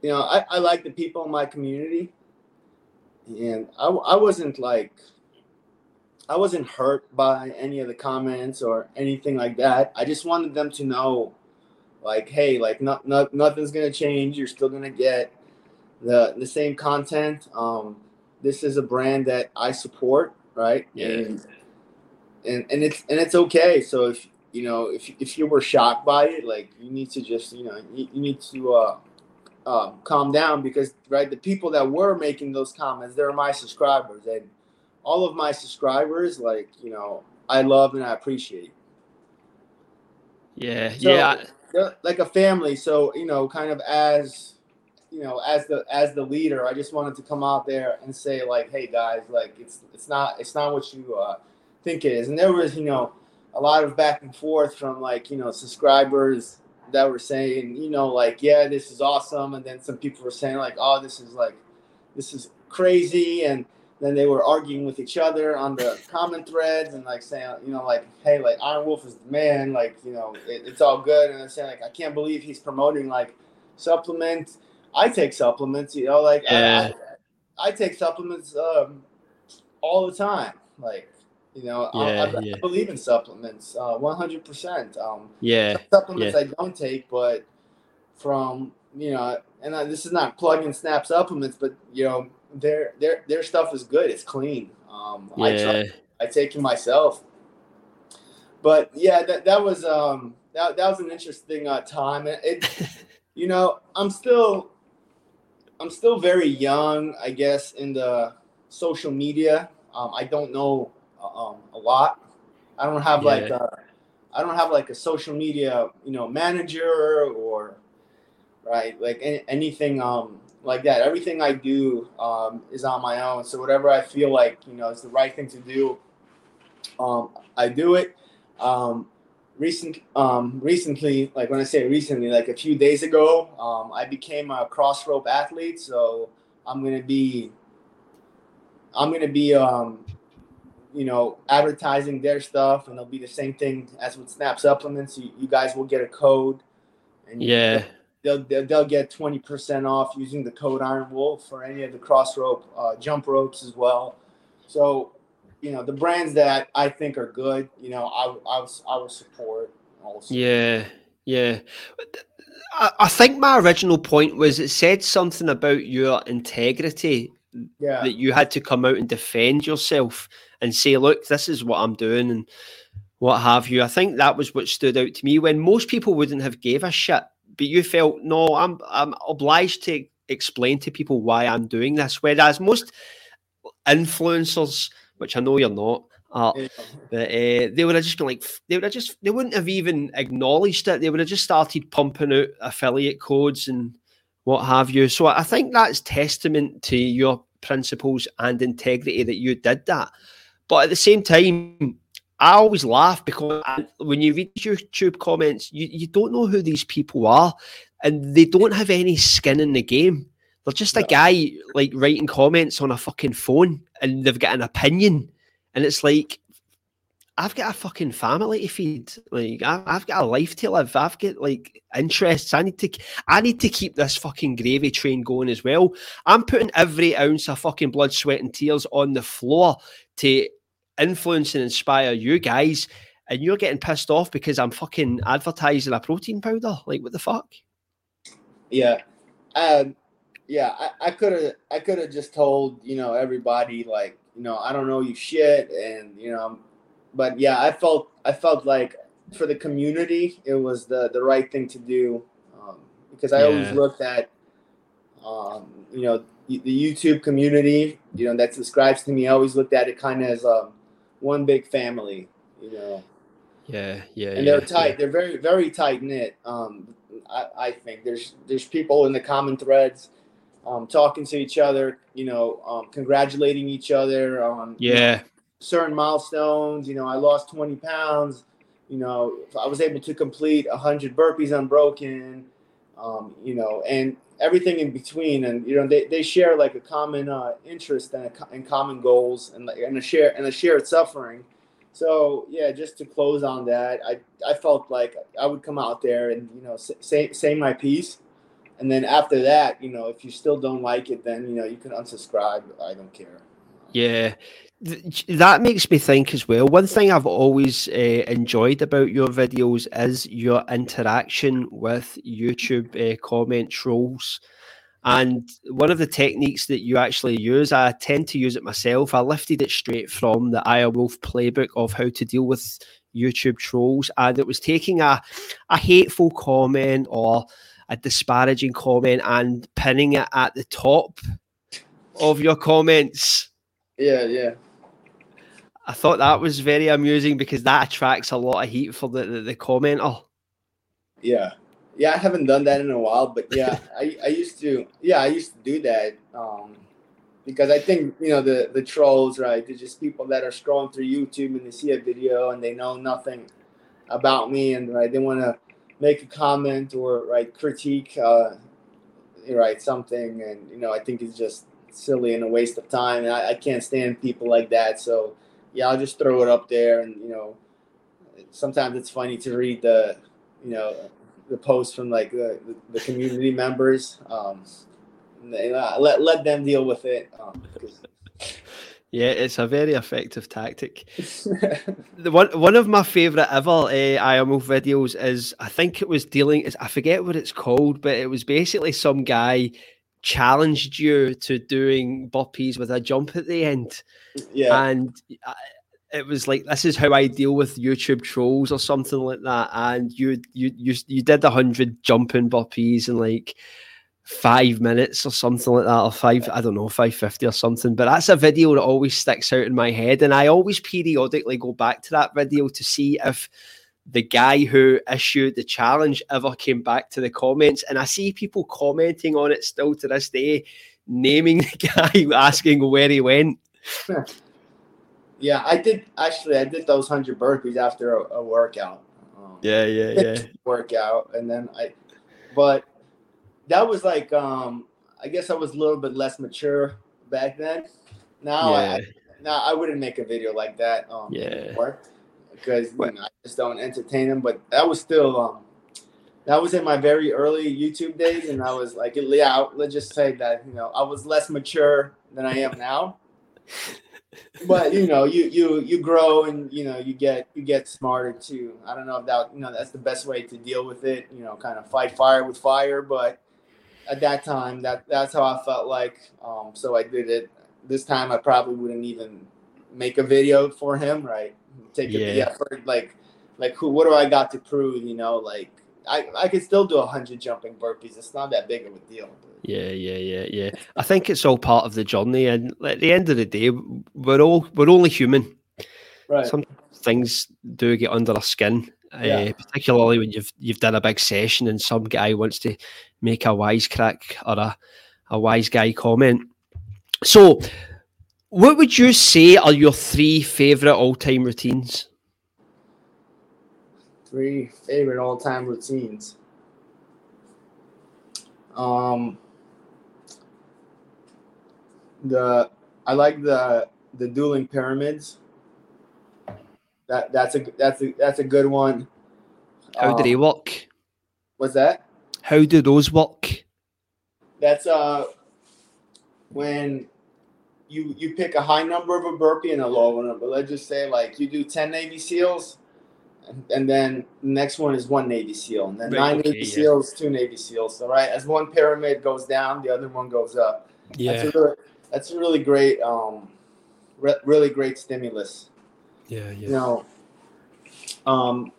you know, I, I like the people in my community, and I, I wasn't like, I wasn't hurt by any of the comments or anything like that. I just wanted them to know, like, hey, like, not, not nothing's gonna change. You're still gonna get the the same content. Um, this is a brand that I support, right? Yeah. And, and and it's and it's okay. So if you know if if you were shocked by it, like you need to just you know you, you need to uh, uh, calm down because right the people that were making those comments they're my subscribers and all of my subscribers like you know I love and I appreciate. Yeah, so, yeah. Like a family, so you know, kind of as you know, as the as the leader, I just wanted to come out there and say like, hey guys, like it's it's not it's not what you uh, think it is. And there was you know a lot of back and forth from like you know subscribers that were saying you know like yeah this is awesome, and then some people were saying like oh this is like this is crazy, and then they were arguing with each other on the common threads and like saying you know like hey like Iron Wolf is the man, like you know it, it's all good, and I'm saying like I can't believe he's promoting like supplements I take supplements, you know, like yeah. I, I, take supplements um, all the time. Like, you know, yeah, I, I, yeah. I, believe in supplements, uh, one hundred percent. Um, yeah, supplements I don't take, but from you know, and I, this is not plug and snap supplements, but you know, their their their stuff is good. It's clean. Um, yeah. I try, I take it myself. But yeah, that that was um that that was an interesting uh, time. It, it you know, I'm still I'm still very young, I guess, in the social media. Um, I don't know uh, um, a lot. I don't have yeah. like a, I don't have like a social media, you know, manager or right like any, anything um, like that. Everything I do um, is on my own. So whatever I feel like you know is the right thing to do, um, I do it. Um, recent um recently like when i say recently like a few days ago um i became a Crossrope athlete so i'm gonna be i'm gonna be um you know advertising their stuff and it'll be the same thing as with snap supplements you, you guys will get a code and yeah they'll, they'll get 20% off using the code iron wolf for any of the Crossrope uh, jump ropes as well so you know the brands that I think are good, you know, I I was I would support also. Yeah, yeah. I, I think my original point was it said something about your integrity. Yeah. That you had to come out and defend yourself and say, look, this is what I'm doing and what have you. I think that was what stood out to me when most people wouldn't have gave a shit. But you felt, no, I'm I'm obliged to explain to people why I'm doing this. Whereas most influencers which I know you're not. Uh, yeah. But uh, they would have just been like, they would have just, they wouldn't have even acknowledged it. They would have just started pumping out affiliate codes and what have you. So I think that's testament to your principles and integrity that you did that. But at the same time, I always laugh because when you read YouTube comments, you, you don't know who these people are and they don't have any skin in the game. They're just a guy like writing comments on a fucking phone and they've got an opinion. And it's like, I've got a fucking family to feed. Like I've got a life to live. I've got like interests. I need to I need to keep this fucking gravy train going as well. I'm putting every ounce of fucking blood, sweat, and tears on the floor to influence and inspire you guys, and you're getting pissed off because I'm fucking advertising a protein powder. Like, what the fuck? Yeah, um, yeah. I could have, I could have just told you know everybody like you know I don't know you shit, and you know, but yeah, I felt, I felt like for the community, it was the the right thing to do um, because I yeah. always looked at, um, you know, the YouTube community, you know, that subscribes to me. I always looked at it kind of as um, one big family, you know. Yeah, yeah, and they're yeah, tight. Yeah. They're very, very tight knit. Um, I, I think there's there's people in the common threads, um, talking to each other. You know, um, congratulating each other on yeah you know, certain milestones. You know, I lost twenty pounds you know, I was able to complete 100 burpees unbroken, um, you know, and everything in between. And, you know, they, they share like a common uh, interest and, a, and common goals and, and, a share, and a shared suffering. So, yeah, just to close on that, I, I felt like I would come out there and, you know, say, say my piece. And then after that, you know, if you still don't like it, then, you know, you can unsubscribe. I don't care. Yeah that makes me think as well. One thing I've always uh, enjoyed about your videos is your interaction with YouTube uh, comment trolls. And one of the techniques that you actually use, I tend to use it myself. I lifted it straight from the Wolf playbook of how to deal with YouTube trolls. And it was taking a, a hateful comment or a disparaging comment and pinning it at the top of your comments. Yeah, yeah. I thought that was very amusing because that attracts a lot of heat for the, the, the commenter. Yeah. Yeah, I haven't done that in a while, but yeah, I, I used to yeah, I used to do that. Um, because I think, you know, the the trolls, right? They're just people that are scrolling through YouTube and they see a video and they know nothing about me and right they wanna make a comment or right critique uh right something and you know, I think it's just silly and a waste of time. And I, I can't stand people like that. So yeah, I'll just throw it up there, and you know, sometimes it's funny to read the, you know, the posts from like the, the community members. Um, let let them deal with it. Um, yeah, it's a very effective tactic. the one one of my favorite ever uh, IMO videos is I think it was dealing. I forget what it's called, but it was basically some guy challenged you to doing burpees with a jump at the end. Yeah. And uh, it was like this is how I deal with YouTube trolls or something like that. And you you you you did a hundred jumping burpees in like five minutes or something like that, or five, I don't know, 550 or something. But that's a video that always sticks out in my head. And I always periodically go back to that video to see if the guy who issued the challenge ever came back to the comments. And I see people commenting on it still to this day, naming the guy, asking where he went. Yeah, I did actually. I did those hundred burpees after a, a workout. Um, yeah, yeah, yeah. Workout, and then I, but that was like, um I guess I was a little bit less mature back then. Now, yeah. I, now I wouldn't make a video like that. Um, yeah. Anymore because you know, I just don't entertain them. But that was still um, that was in my very early YouTube days, and I was like, yeah, let's just say that you know I was less mature than I am now. but you know, you you you grow and you know you get you get smarter too. I don't know if that you know that's the best way to deal with it. You know, kind of fight fire with fire. But at that time, that that's how I felt like. Um, so I did it. This time, I probably wouldn't even make a video for him, right? Take yeah. the effort. Like, like who? What do I got to prove? You know, like I I could still do a hundred jumping burpees. It's not that big of a deal. Yeah, yeah, yeah, yeah. I think it's all part of the journey, and at the end of the day, we're all we're only human. Right. Some things do get under our skin, yeah. uh, particularly when you've you've done a big session and some guy wants to make a wisecrack or a a wise guy comment. So, what would you say are your three favorite all-time routines? Three favorite all-time routines. Um, the I like the the dueling pyramids. That that's a that's a that's a good one. How um, do they work? What's that? How do those work? That's uh when you you pick a high number of a burpee and a low one. But Let's just say like you do ten Navy SEALs, and, and then the next one is one Navy SEAL, and then Right, nine okay, Navy yeah. SEAls, two Navy SEAls. So right, as one pyramid goes down, the other one goes up. Yeah, That's a really, that's a really great, um, re- really great stimulus. yeah, yeah. You know, um,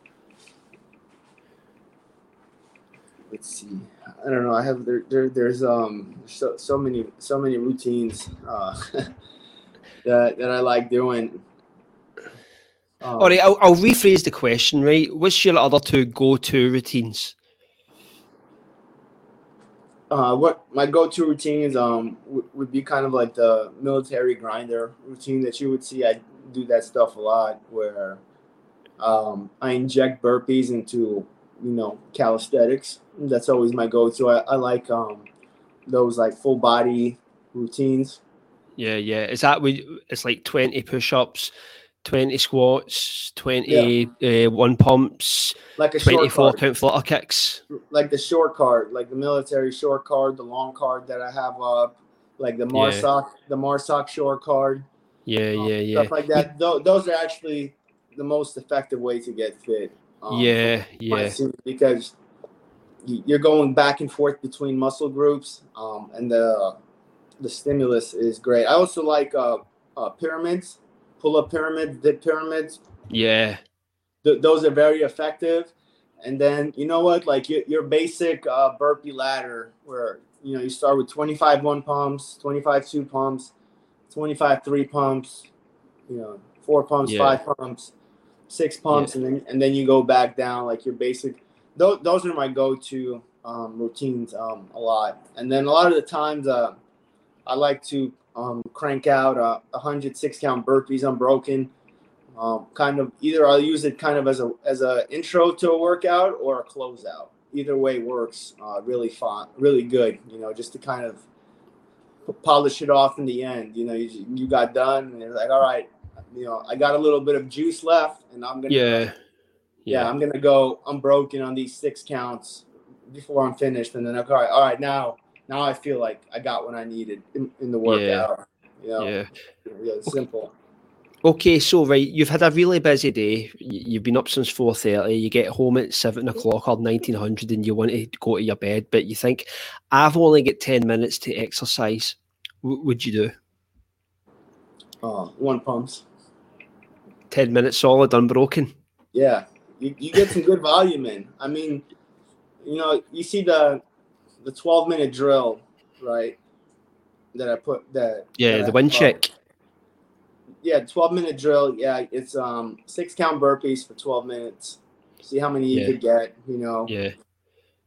let's see. I don't know. I have there, there there's um so so many so many routines uh, that that I like doing. Um, All right, I'll, I'll rephrase the question. Right, what's your other two go-to routines? Uh, what my go-to routines um w- would be kind of like the military grinder routine that you would see. I do that stuff a lot where um, I inject burpees into you know calisthenics. That's always my go-to. I, I like um those like full body routines. Yeah, yeah. Is that what it's like? Twenty push-ups, twenty squats, twenty uh, one pumps, Like a twenty-four count flutter kicks. like the short card, like the military short card, the long card that I have up, like the Marsoc, the Marsoc short card. Yeah, um, yeah, yeah. stuff like that. Tho- those are actually the most effective way to get fit. Um, yeah, yeah, because you- you're going back and forth between muscle groups, um, and the the stimulus is great. I also like uh, uh, pyramids, pull up pyramids, dip pyramids. yeah, Th- those are very effective. And then you know what, like your, your basic uh, burpee ladder, where you know you start with 25 one pumps, 25 two pumps, 25 three pumps, you know four pumps, Yeah. five pumps, six pumps, and then and then you go back down like your basic. Those those are my go-to um, routines um, a lot. And then a lot of the times, uh, I like to um, crank out uh, 106 count burpees unbroken um, kind of either I'll use it kind of as a as a intro to a workout or a closeout. Either way works uh, really fun, really good. You know, just to kind of polish it off in the end. You know, you, you got done and you're like, all right, you know, I got a little bit of juice left, and I'm gonna yeah, yeah, yeah. I'm gonna go unbroken on these six counts before I'm finished, and then okay, all right, all right, now now I feel like I got what I needed in, in the workout. You know, yeah. yeah, it's simple. Okay, so right, you've had a really busy day. You've been up since four thirty. You get home at seven o'clock or nineteen hundred, and you want to go to your bed, but you think, "I've only got ten minutes to exercise." What would you do? Uh, one pumps. Ten minutes solid, unbroken. Yeah, you, you get some good volume in. I mean, you know, you see the the twelve minute drill, right? That I put that. Yeah, that the wind check. Yeah, twelve minute drill. Yeah, it's um six count burpees for twelve minutes. See how many you Yeah. could get. You know, Yeah,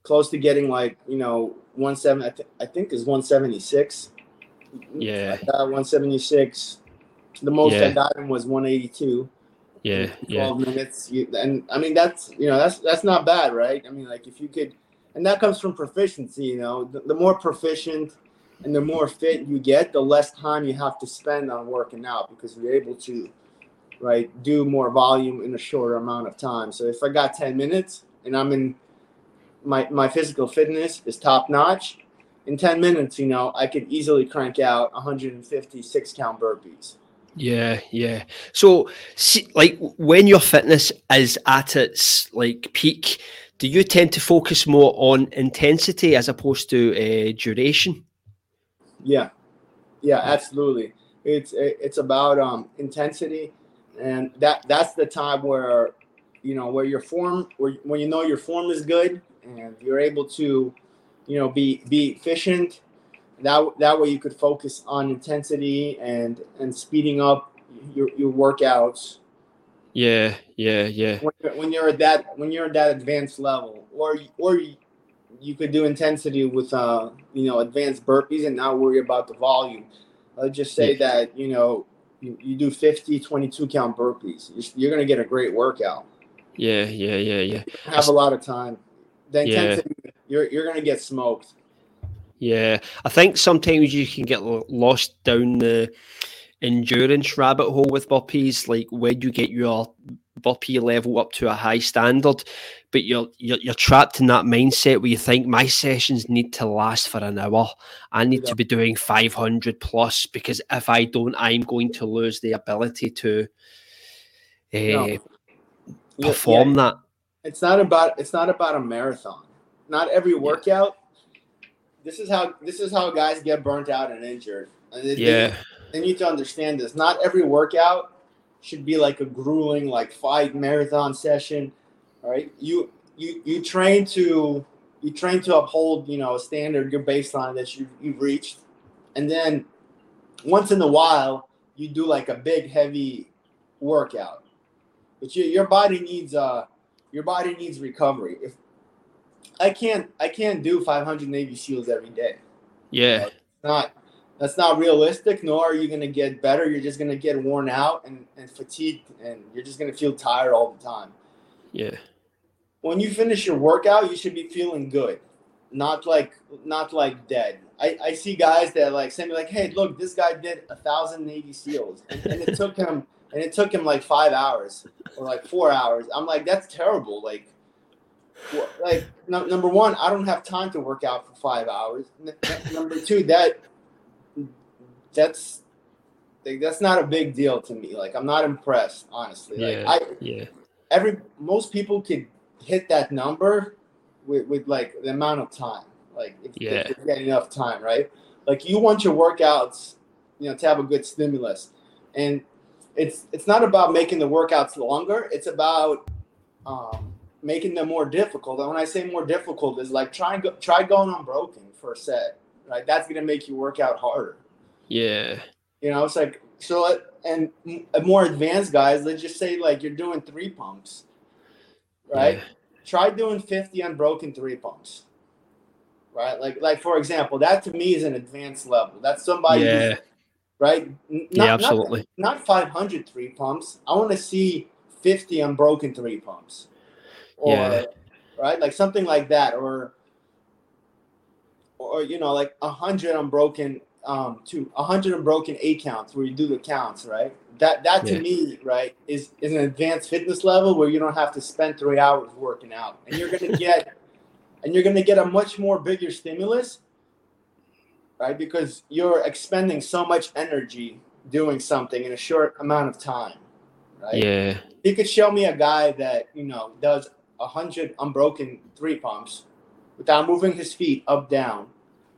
close to getting like you know one seven. I, th- I think is one seventy six. Yeah. one seventy six. The most I Yeah. got him was one eighty two. yeah, yeah, 12 minutes you, and i mean that's you know that's that's not bad right? I mean like if you could and that comes from proficiency you know? The, the more proficient and the more fit you get the less time you have to spend on working out because you're able to right do more volume in a shorter amount of time. So if i got 10 minutes and i'm in my my physical fitness is top notch in 10 minutes you know i could easily crank out 150 six count burpees yeah, yeah. So, see, like when your fitness is at its like peak, do you tend to focus more on intensity as opposed to uh, duration? Yeah, yeah, absolutely. It's it's about um, intensity, and that that's the time where you know where your form where when you know your form is good and you're able to you know be be efficient. That that way you could focus on intensity and and speeding up your your workouts Yeah, yeah, yeah, when you're, when you're at that when you're at that advanced level, or or you, could do intensity with uh you know advanced burpees and not worry about the volume. Let's just say that you know you, you do 50, 22 count burpees. You're, you're gonna get a great workout. yeah, yeah, yeah, yeah. Have a lot of time. The Yeah. you're you're gonna get smoked. Yeah, I think sometimes you can get lost down the endurance rabbit hole with burpees. Like when you get your burpee level up to a high standard, but you're, you're you're trapped in that mindset where you think my sessions need to last for an hour. I need yeah. to be doing 500 plus because if I don't, I'm going to lose the ability to uh, no. perform yeah, yeah. that. It's not about it's not about a marathon. Not every workout. This is how this is how guys get burnt out and injured. And they, yeah, they, they need to understand this. Not every workout should be like a grueling like fight marathon session. All right, you you you train to you train to uphold you know a standard your baseline that you you've reached, and then once in a while you do like a big heavy workout, but you, your body needs uh your body needs recovery. If I can't I can't do 500 Navy SEALs every day. Yeah, not that's not realistic. Nor are you going to get better. You're just going to get worn out and, and fatigued, and you're just going to feel tired all the time. Yeah. When you finish your workout, you should be feeling good, not like not like dead. I, I see guys that like send me like, hey, look, this guy did a thousand Navy SEALs, and, and it took him and it took him like five hours or like four hours. I'm like, that's terrible. Like, like no, number one, I don't have time to work out for five hours. number two, that that's like, that's not a big deal to me. Like I'm not impressed, honestly. Yeah, like I yeah. Every most people could hit that number with, with like the amount of time. Like if, yeah. if you get enough time, right? Like you want your workouts, you know, to have a good stimulus. And it's it's not about making the workouts longer. It's about um, making them more difficult. And when I say more difficult, is like try and go, try going unbroken for a set. Right, that's gonna make you work out harder. Yeah. You know, it's like so, and more advanced guys, let's just say like you're doing three pumps, right? Yeah. Try doing 50 unbroken three pumps, right? Like, like for example, that to me is an advanced level. That's somebody, yeah. right? Not, yeah, absolutely. Not, not 500 three pumps. I want to see 50 unbroken three pumps, or yeah. right, like something like that, or or you know, like a hundred unbroken um, to a 100 unbroken eight counts where you do the counts, right? That that to yeah. me, right, is is an advanced fitness level where you don't have to spend three hours working out, and you're gonna get and you're gonna get a much more bigger stimulus, right? Because you're expending so much energy doing something in a short amount of time, right? Yeah. You could show me a guy that you know does a hundred unbroken three pumps without moving his feet up down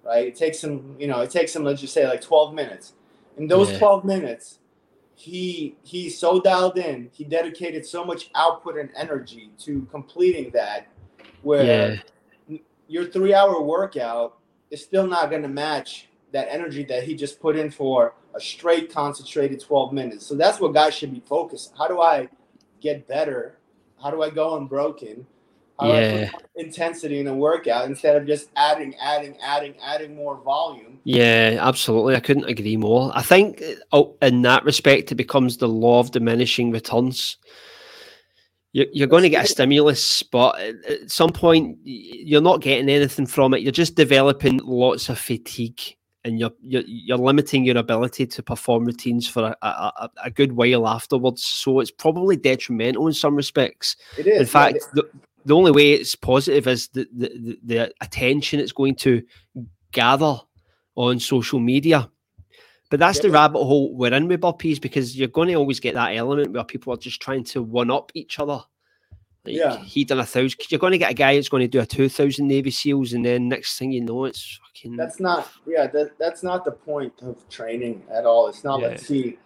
right? It takes him, you know, it takes him, let's just say, like 12 minutes. In those yeah. 12 minutes, he he's so dialed in. He dedicated so much output and energy to completing that, where yeah. your three-hour workout is still not going to match that energy that he just put in for a straight, concentrated 12 minutes. So that's what guys should be focused. How do I get better? How do I go unbroken? I yeah. intensity in a workout instead of just adding, adding, adding, adding more volume. Yeah, absolutely. I couldn't agree more. I think oh, in that respect, it becomes the law of diminishing returns. You're, you're going to get a stimulus, but at some point, you're not getting anything from it. You're just developing lots of fatigue and you're, you're, you're limiting your ability to perform routines for a, a, a, good while afterwards. So it's probably detrimental in some respects. It is. In fact, the, the only way it's positive is the, the, the attention it's going to gather on social media. But that's the rabbit hole we're in with burpees because you're going to always get that element where people are just trying to one up each other. Like yeah. He done a thousand. You're going to get a guy that's going to do a 2,000 Navy SEALs, and then next thing you know, it's fucking. That's not, yeah, that, that's not the point of training at all. It's not, yeah. let's see,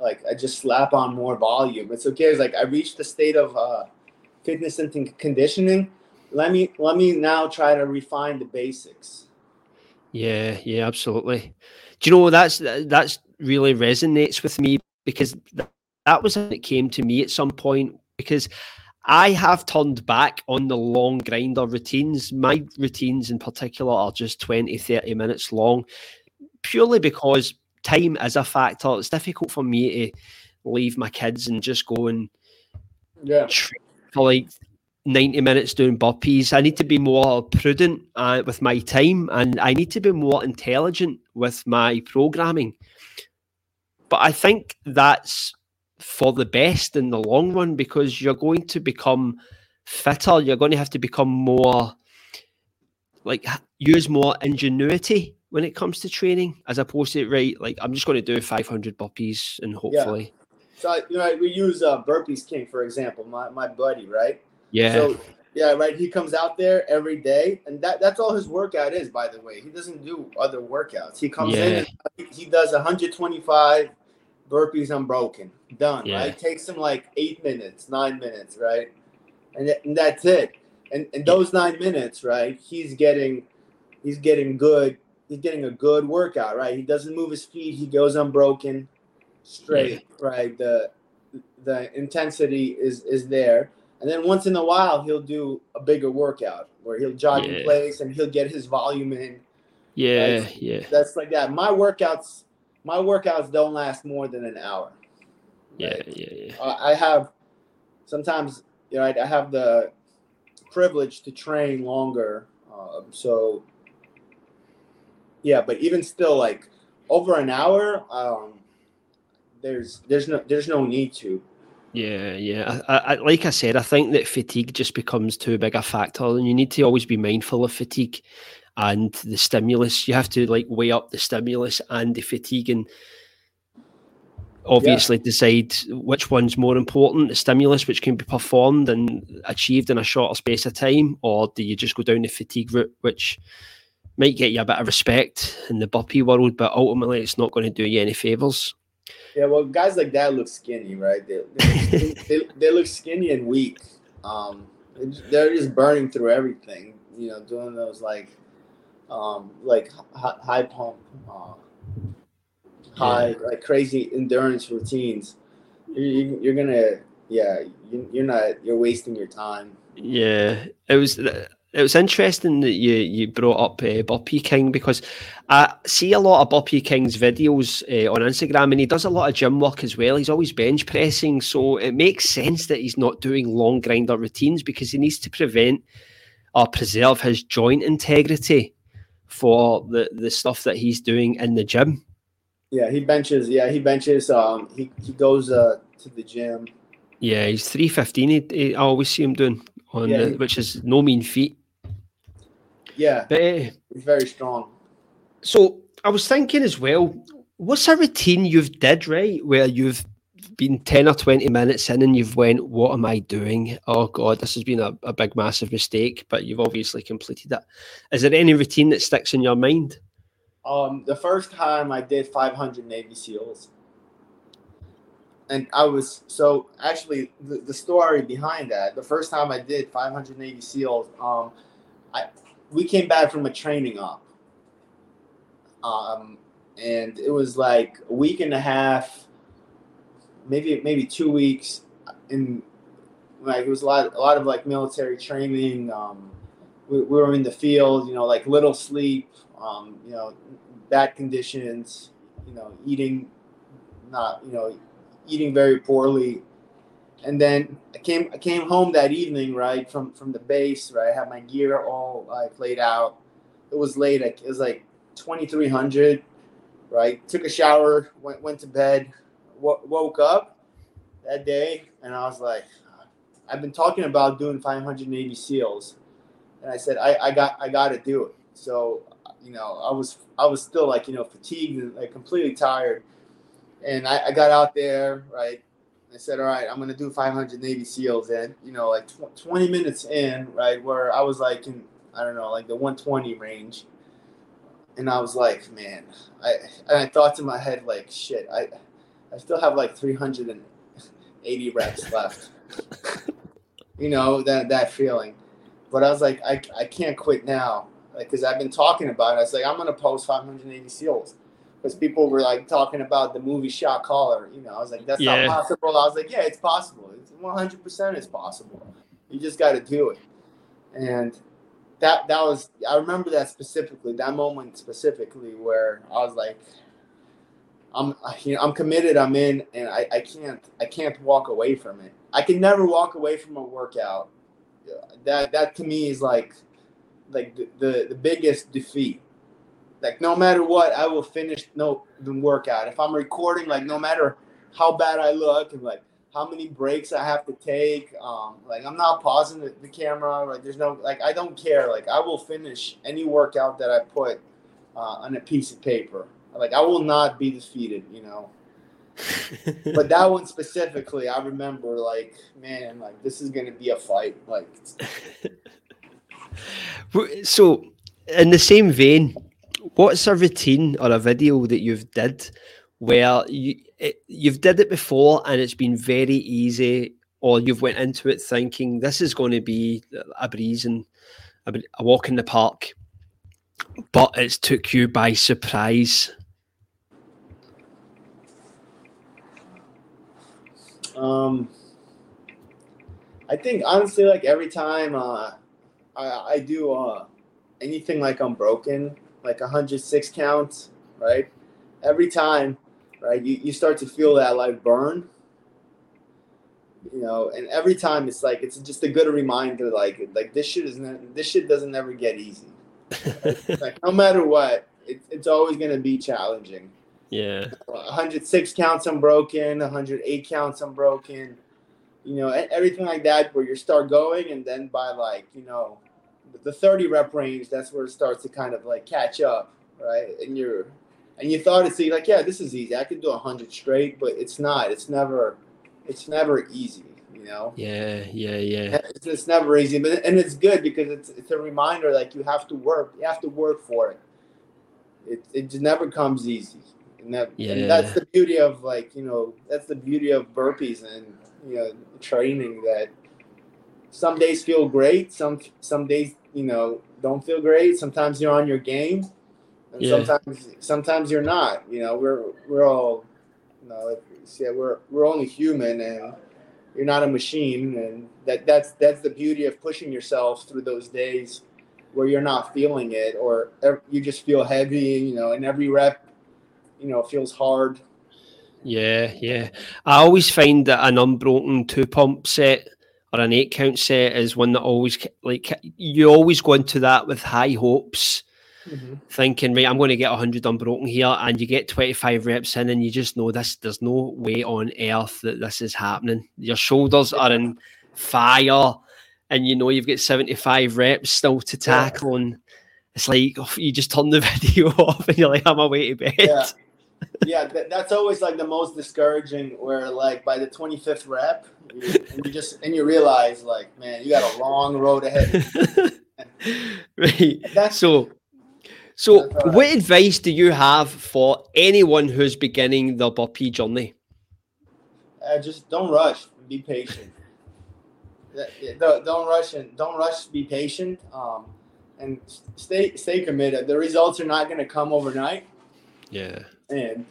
like, I just slap on more volume. It's okay. It's like I reached the state of, uh, fitness and conditioning. Let me let me now try to refine the basics. Yeah, yeah, absolutely. Do you know that's that's really resonates with me because that was it came to me at some point because I have turned back on the long grinder routines. My routines in particular are just 20, 30 minutes long, purely because time is a factor. It's difficult for me to leave my kids and just go and yeah for like 90 minutes doing burpees. I need to be more prudent uh, with my time and I need to be more intelligent with my programming. But I think that's for the best in the long run because you're going to become fitter. You're going to have to become more like use more ingenuity when it comes to training as opposed to right like i'm just going to do 500 burpees and hopefully yeah. so you know we use uh, burpees king for example my, my buddy right yeah so yeah right he comes out there every day and that, that's all his workout is by the way he doesn't do other workouts he comes yeah. in and he does 125 burpees unbroken done yeah. right takes him like eight minutes nine minutes right and, and that's it and and those nine minutes right he's getting he's getting good he's getting a good workout, right? He doesn't move his feet. He goes unbroken, straight, yeah. right? The the intensity is is there. And then once in a while, he'll do a bigger workout where he'll jog yeah. in place and he'll get his volume in. Yeah, yeah. That's like that. My workouts, my workouts don't last more than an hour. Right? Yeah, yeah, yeah. I have sometimes, you know, I, I have the privilege to train longer. Um, so yeah, but even still, like over an hour, um, there's there's no there's no need to. Yeah, yeah. I, I, like I said, I think that fatigue just becomes too big a factor, and you need to always be mindful of fatigue and the stimulus. You have to like weigh up the stimulus and the fatigue, and obviously yeah. decide which one's more important: the stimulus, which can be performed and achieved in a shorter space of time, or do you just go down the fatigue route, which might get you a bit of respect in the burpee world, but ultimately it's not going to do you any favors. Yeah, well, guys like that look skinny, right? They they, they, they, look skinny and weak. Um, they're just burning through everything, you know, doing those like, um, like high pump, uh, high like crazy endurance routines. You're, you're gonna, yeah, you're not, you're wasting your time. Yeah, it was it was interesting that you you brought up uh, Burpee King because I see a lot of Burpee King's videos uh, on Instagram and he does a lot of gym work as well. He's always bench pressing, so it makes sense that he's not doing long grinder routines because he needs to prevent or preserve his joint integrity for the the stuff that he's doing in the gym. Yeah, he benches. Yeah, he benches. Um, he he goes uh to the gym. Yeah, he's three fifteen. I always see him doing on yeah, the, which is no mean feat. Yeah, but, uh, he's very strong. So I was thinking as well, what's a routine you've did right where you've been 10 or 20 minutes in and you've went what am i doing? Oh god this has been a, a big massive mistake but you've obviously completed it. Is there any routine that sticks in your mind? Um the first time i did 500 navy seals. And i was so actually the, the story behind that the first time i did 500 navy seals um i we came back from a training op. Um, and it was like a week and a half, maybe maybe two weeks, in like it was a lot a lot of like military training. Um, we, we were in the field, you know, like little sleep, um, you know, bad conditions, you know, eating not you know eating very poorly and then I came I came home that evening, right from from the base, right. I had my gear all like laid out. It was late. It was like twenty three hundred, right. Took a shower, went went to bed, w- woke up that day, and I was like, uh, I've been talking about doing five hundred Navy SEALs, and I said I, I got I got to do it. So you know I was I was still like you know fatigued and like completely tired, and I, I got out there right I said, all right, I'm to do 500 Navy SEALs. And, you know, like tw- 20 minutes in, right, where I was like in, I don't know, like the 120 range. And I was like, man, I, and I thought to my head, like, shit, I, I still have like 380 reps left. you know, that, that feeling. But I was like, I, I can't quit now. Like, cause I've been talking about it. I was like, I'm going to post 580 SEALs because people were like talking about the movie Shot Caller. You know, I was like, that's yeah. not possible. I was like, yeah, it's possible. It's 100 percent is possible. You just got to do it. And that that was I remember that specifically, that moment specifically where I was like, I'm you know I'm committed. I'm in, and I, I can't I can't walk away from it. I can never walk away from a workout. That that to me is like like the, the, the biggest defeat like no matter what, I will finish no the workout. If I'm recording, like no matter how bad I look and like how many breaks I have to take. Um, like I'm not pausing the, the, camera. Like there's no like I don't care. Like I will finish any workout that I put uh, on a piece of paper. Like I will not be defeated. You know. but that one specifically, I remember like, man, like this is gonna be a fight. Like, so in the same vein, what's a routine or a video that you've did where you it, you've did it before and it's been very easy, or you've went into it thinking this is going to be a breeze and a, a walk in the park, but it's took you by surprise. Um, I think honestly, like every time uh, I, I do uh, anything like unbroken, like 106 counts, right? Every time, right, you, you start to feel that like burn, you know, and every time it's like it's just a good reminder, like like this shit isn't this shit doesn't ever get easy. like no matter what, it, it's always gonna be challenging. Yeah. 106 counts unbroken, 108 counts unbroken, you know, everything like that where you start going and then by like, you know, the 30 rep range, that's where it starts to kind of like catch up, right? And you're, and you thought it's like, yeah, this is easy. I can do 100 straight, but it's not. It's never, it's never easy, you know? Yeah, yeah, yeah. It's, it's never easy, but and it's good because it's it's a reminder like you have to work. You have to work for it. It it just never comes easy. And that yeah. and that's the beauty of like, you know, that's the beauty of burpees and you know, training that some days feel great, some some days, you know, don't feel great. Sometimes you're on your game. And yeah. sometimes sometimes you're not. You know, we're we're all you know, yeah, we're we're only human and you're not a machine and that that's that's the beauty of pushing yourself through those days where you're not feeling it or you just feel heavy you know and every rep you know feels hard. Yeah, yeah. I always find that an unbroken two pump set or an eight count set is one that always like you always go into that with high hopes. Mm-hmm. Thinking, right, I'm going to get 100 unbroken here, and you get 25 reps in, and you just know this. There's no way on earth that this is happening. Your shoulders are in fire, and you know you've got 75 reps still to tackle, yeah. and it's like oh, you just turn the video off, and you're like, I'm away to bed. Yeah yeah, that, that's always like the most discouraging. Where like by the twenty fifth rep, you, and you just and you realize like, man, you got a long road ahead. right. That's, so, so that's what advice do you have for anyone who's beginning the burpee journey? Uh, just don't rush. Be patient. don't rush and don't rush. Be patient. Um, and stay stay committed. The results are not going to come overnight. Yeah and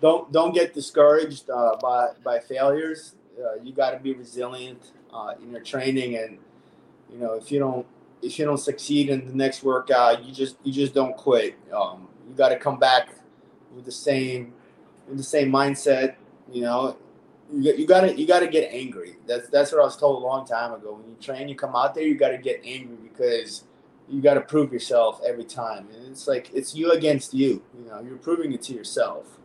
don't don't get discouraged uh, by by failures. Uh, you got to be resilient uh, in your training, and you know if you don't if you don't succeed in the next workout, you just you just don't quit. Um, you got to come back with the same with the same mindset. You know, you, you gotta you gotta get angry. That's that's what I was told a long time ago. When you train, you come out there, you gotta get angry because you got to prove yourself every time. And it's like it's you against you. You know, you're proving it to yourself.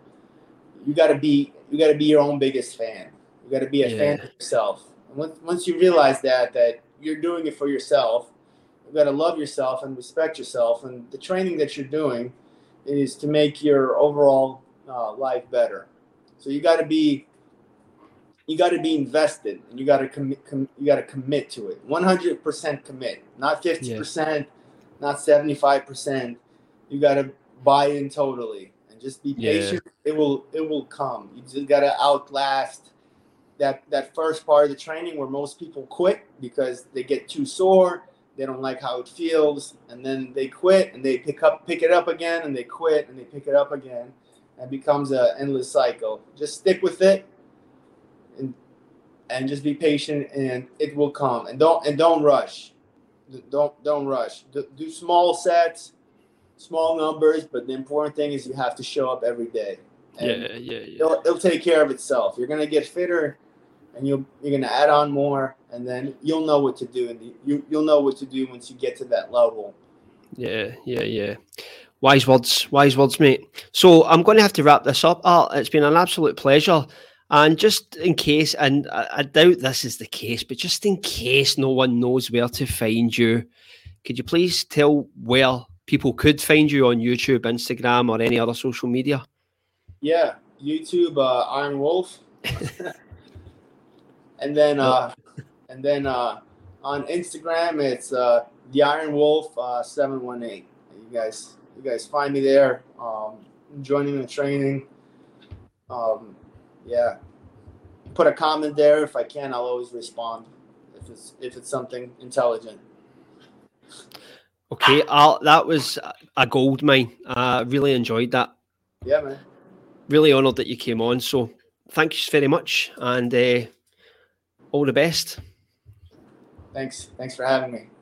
You got to be you got to be your own biggest fan. You got to be a yeah. fan of yourself. And once, once you realize that that you're doing it for yourself, you got to love yourself and respect yourself. And the training that you're doing is to make your overall uh, life better. So you got to be you got to be invested and you got to commit com- you got to commit to it 100% commit not 50% yeah. not 75% you got to buy in totally and just be patient yeah. it will it will come you just got to outlast that that first part of the training where most people quit because they get too sore they don't like how it feels and then they quit and they pick up pick it up again and they quit and they pick it up again. And it becomes an endless cycle. Just stick with it and and just be patient and it will come. And don't and don't rush. Don't don't rush. Do, do small sets small numbers but the important thing is you have to show up every day. And yeah yeah yeah. it'll, it'll take care of itself. You're gonna get fitter and you'll you're gonna add on more and then you'll know what to do and you you'll know what to do once you get to that level. Yeah yeah yeah. Wise words wise words mate. So i'm going to have to wrap this up. Art. it's been an absolute pleasure. And just in case, and I, I, doubt this is the case, but just in case no one knows where to find you, could you please tell where people could find you on YouTube, Instagram, or any other social media? Yeah, YouTube, uh, Iron Wolf, and then uh, and then uh, on Instagram it's uh, the Iron Wolf uh, seven one eight. You guys, you guys find me there. Um, joining the training. Um, yeah, put a comment there if I can. I'll always respond if it's if it's something intelligent. Okay, I'll, that was a gold mine. I uh, really enjoyed that. Yeah, man. Really honoured that you came on. So thank you very much, and uh, all the best. Thanks. Thanks for having me.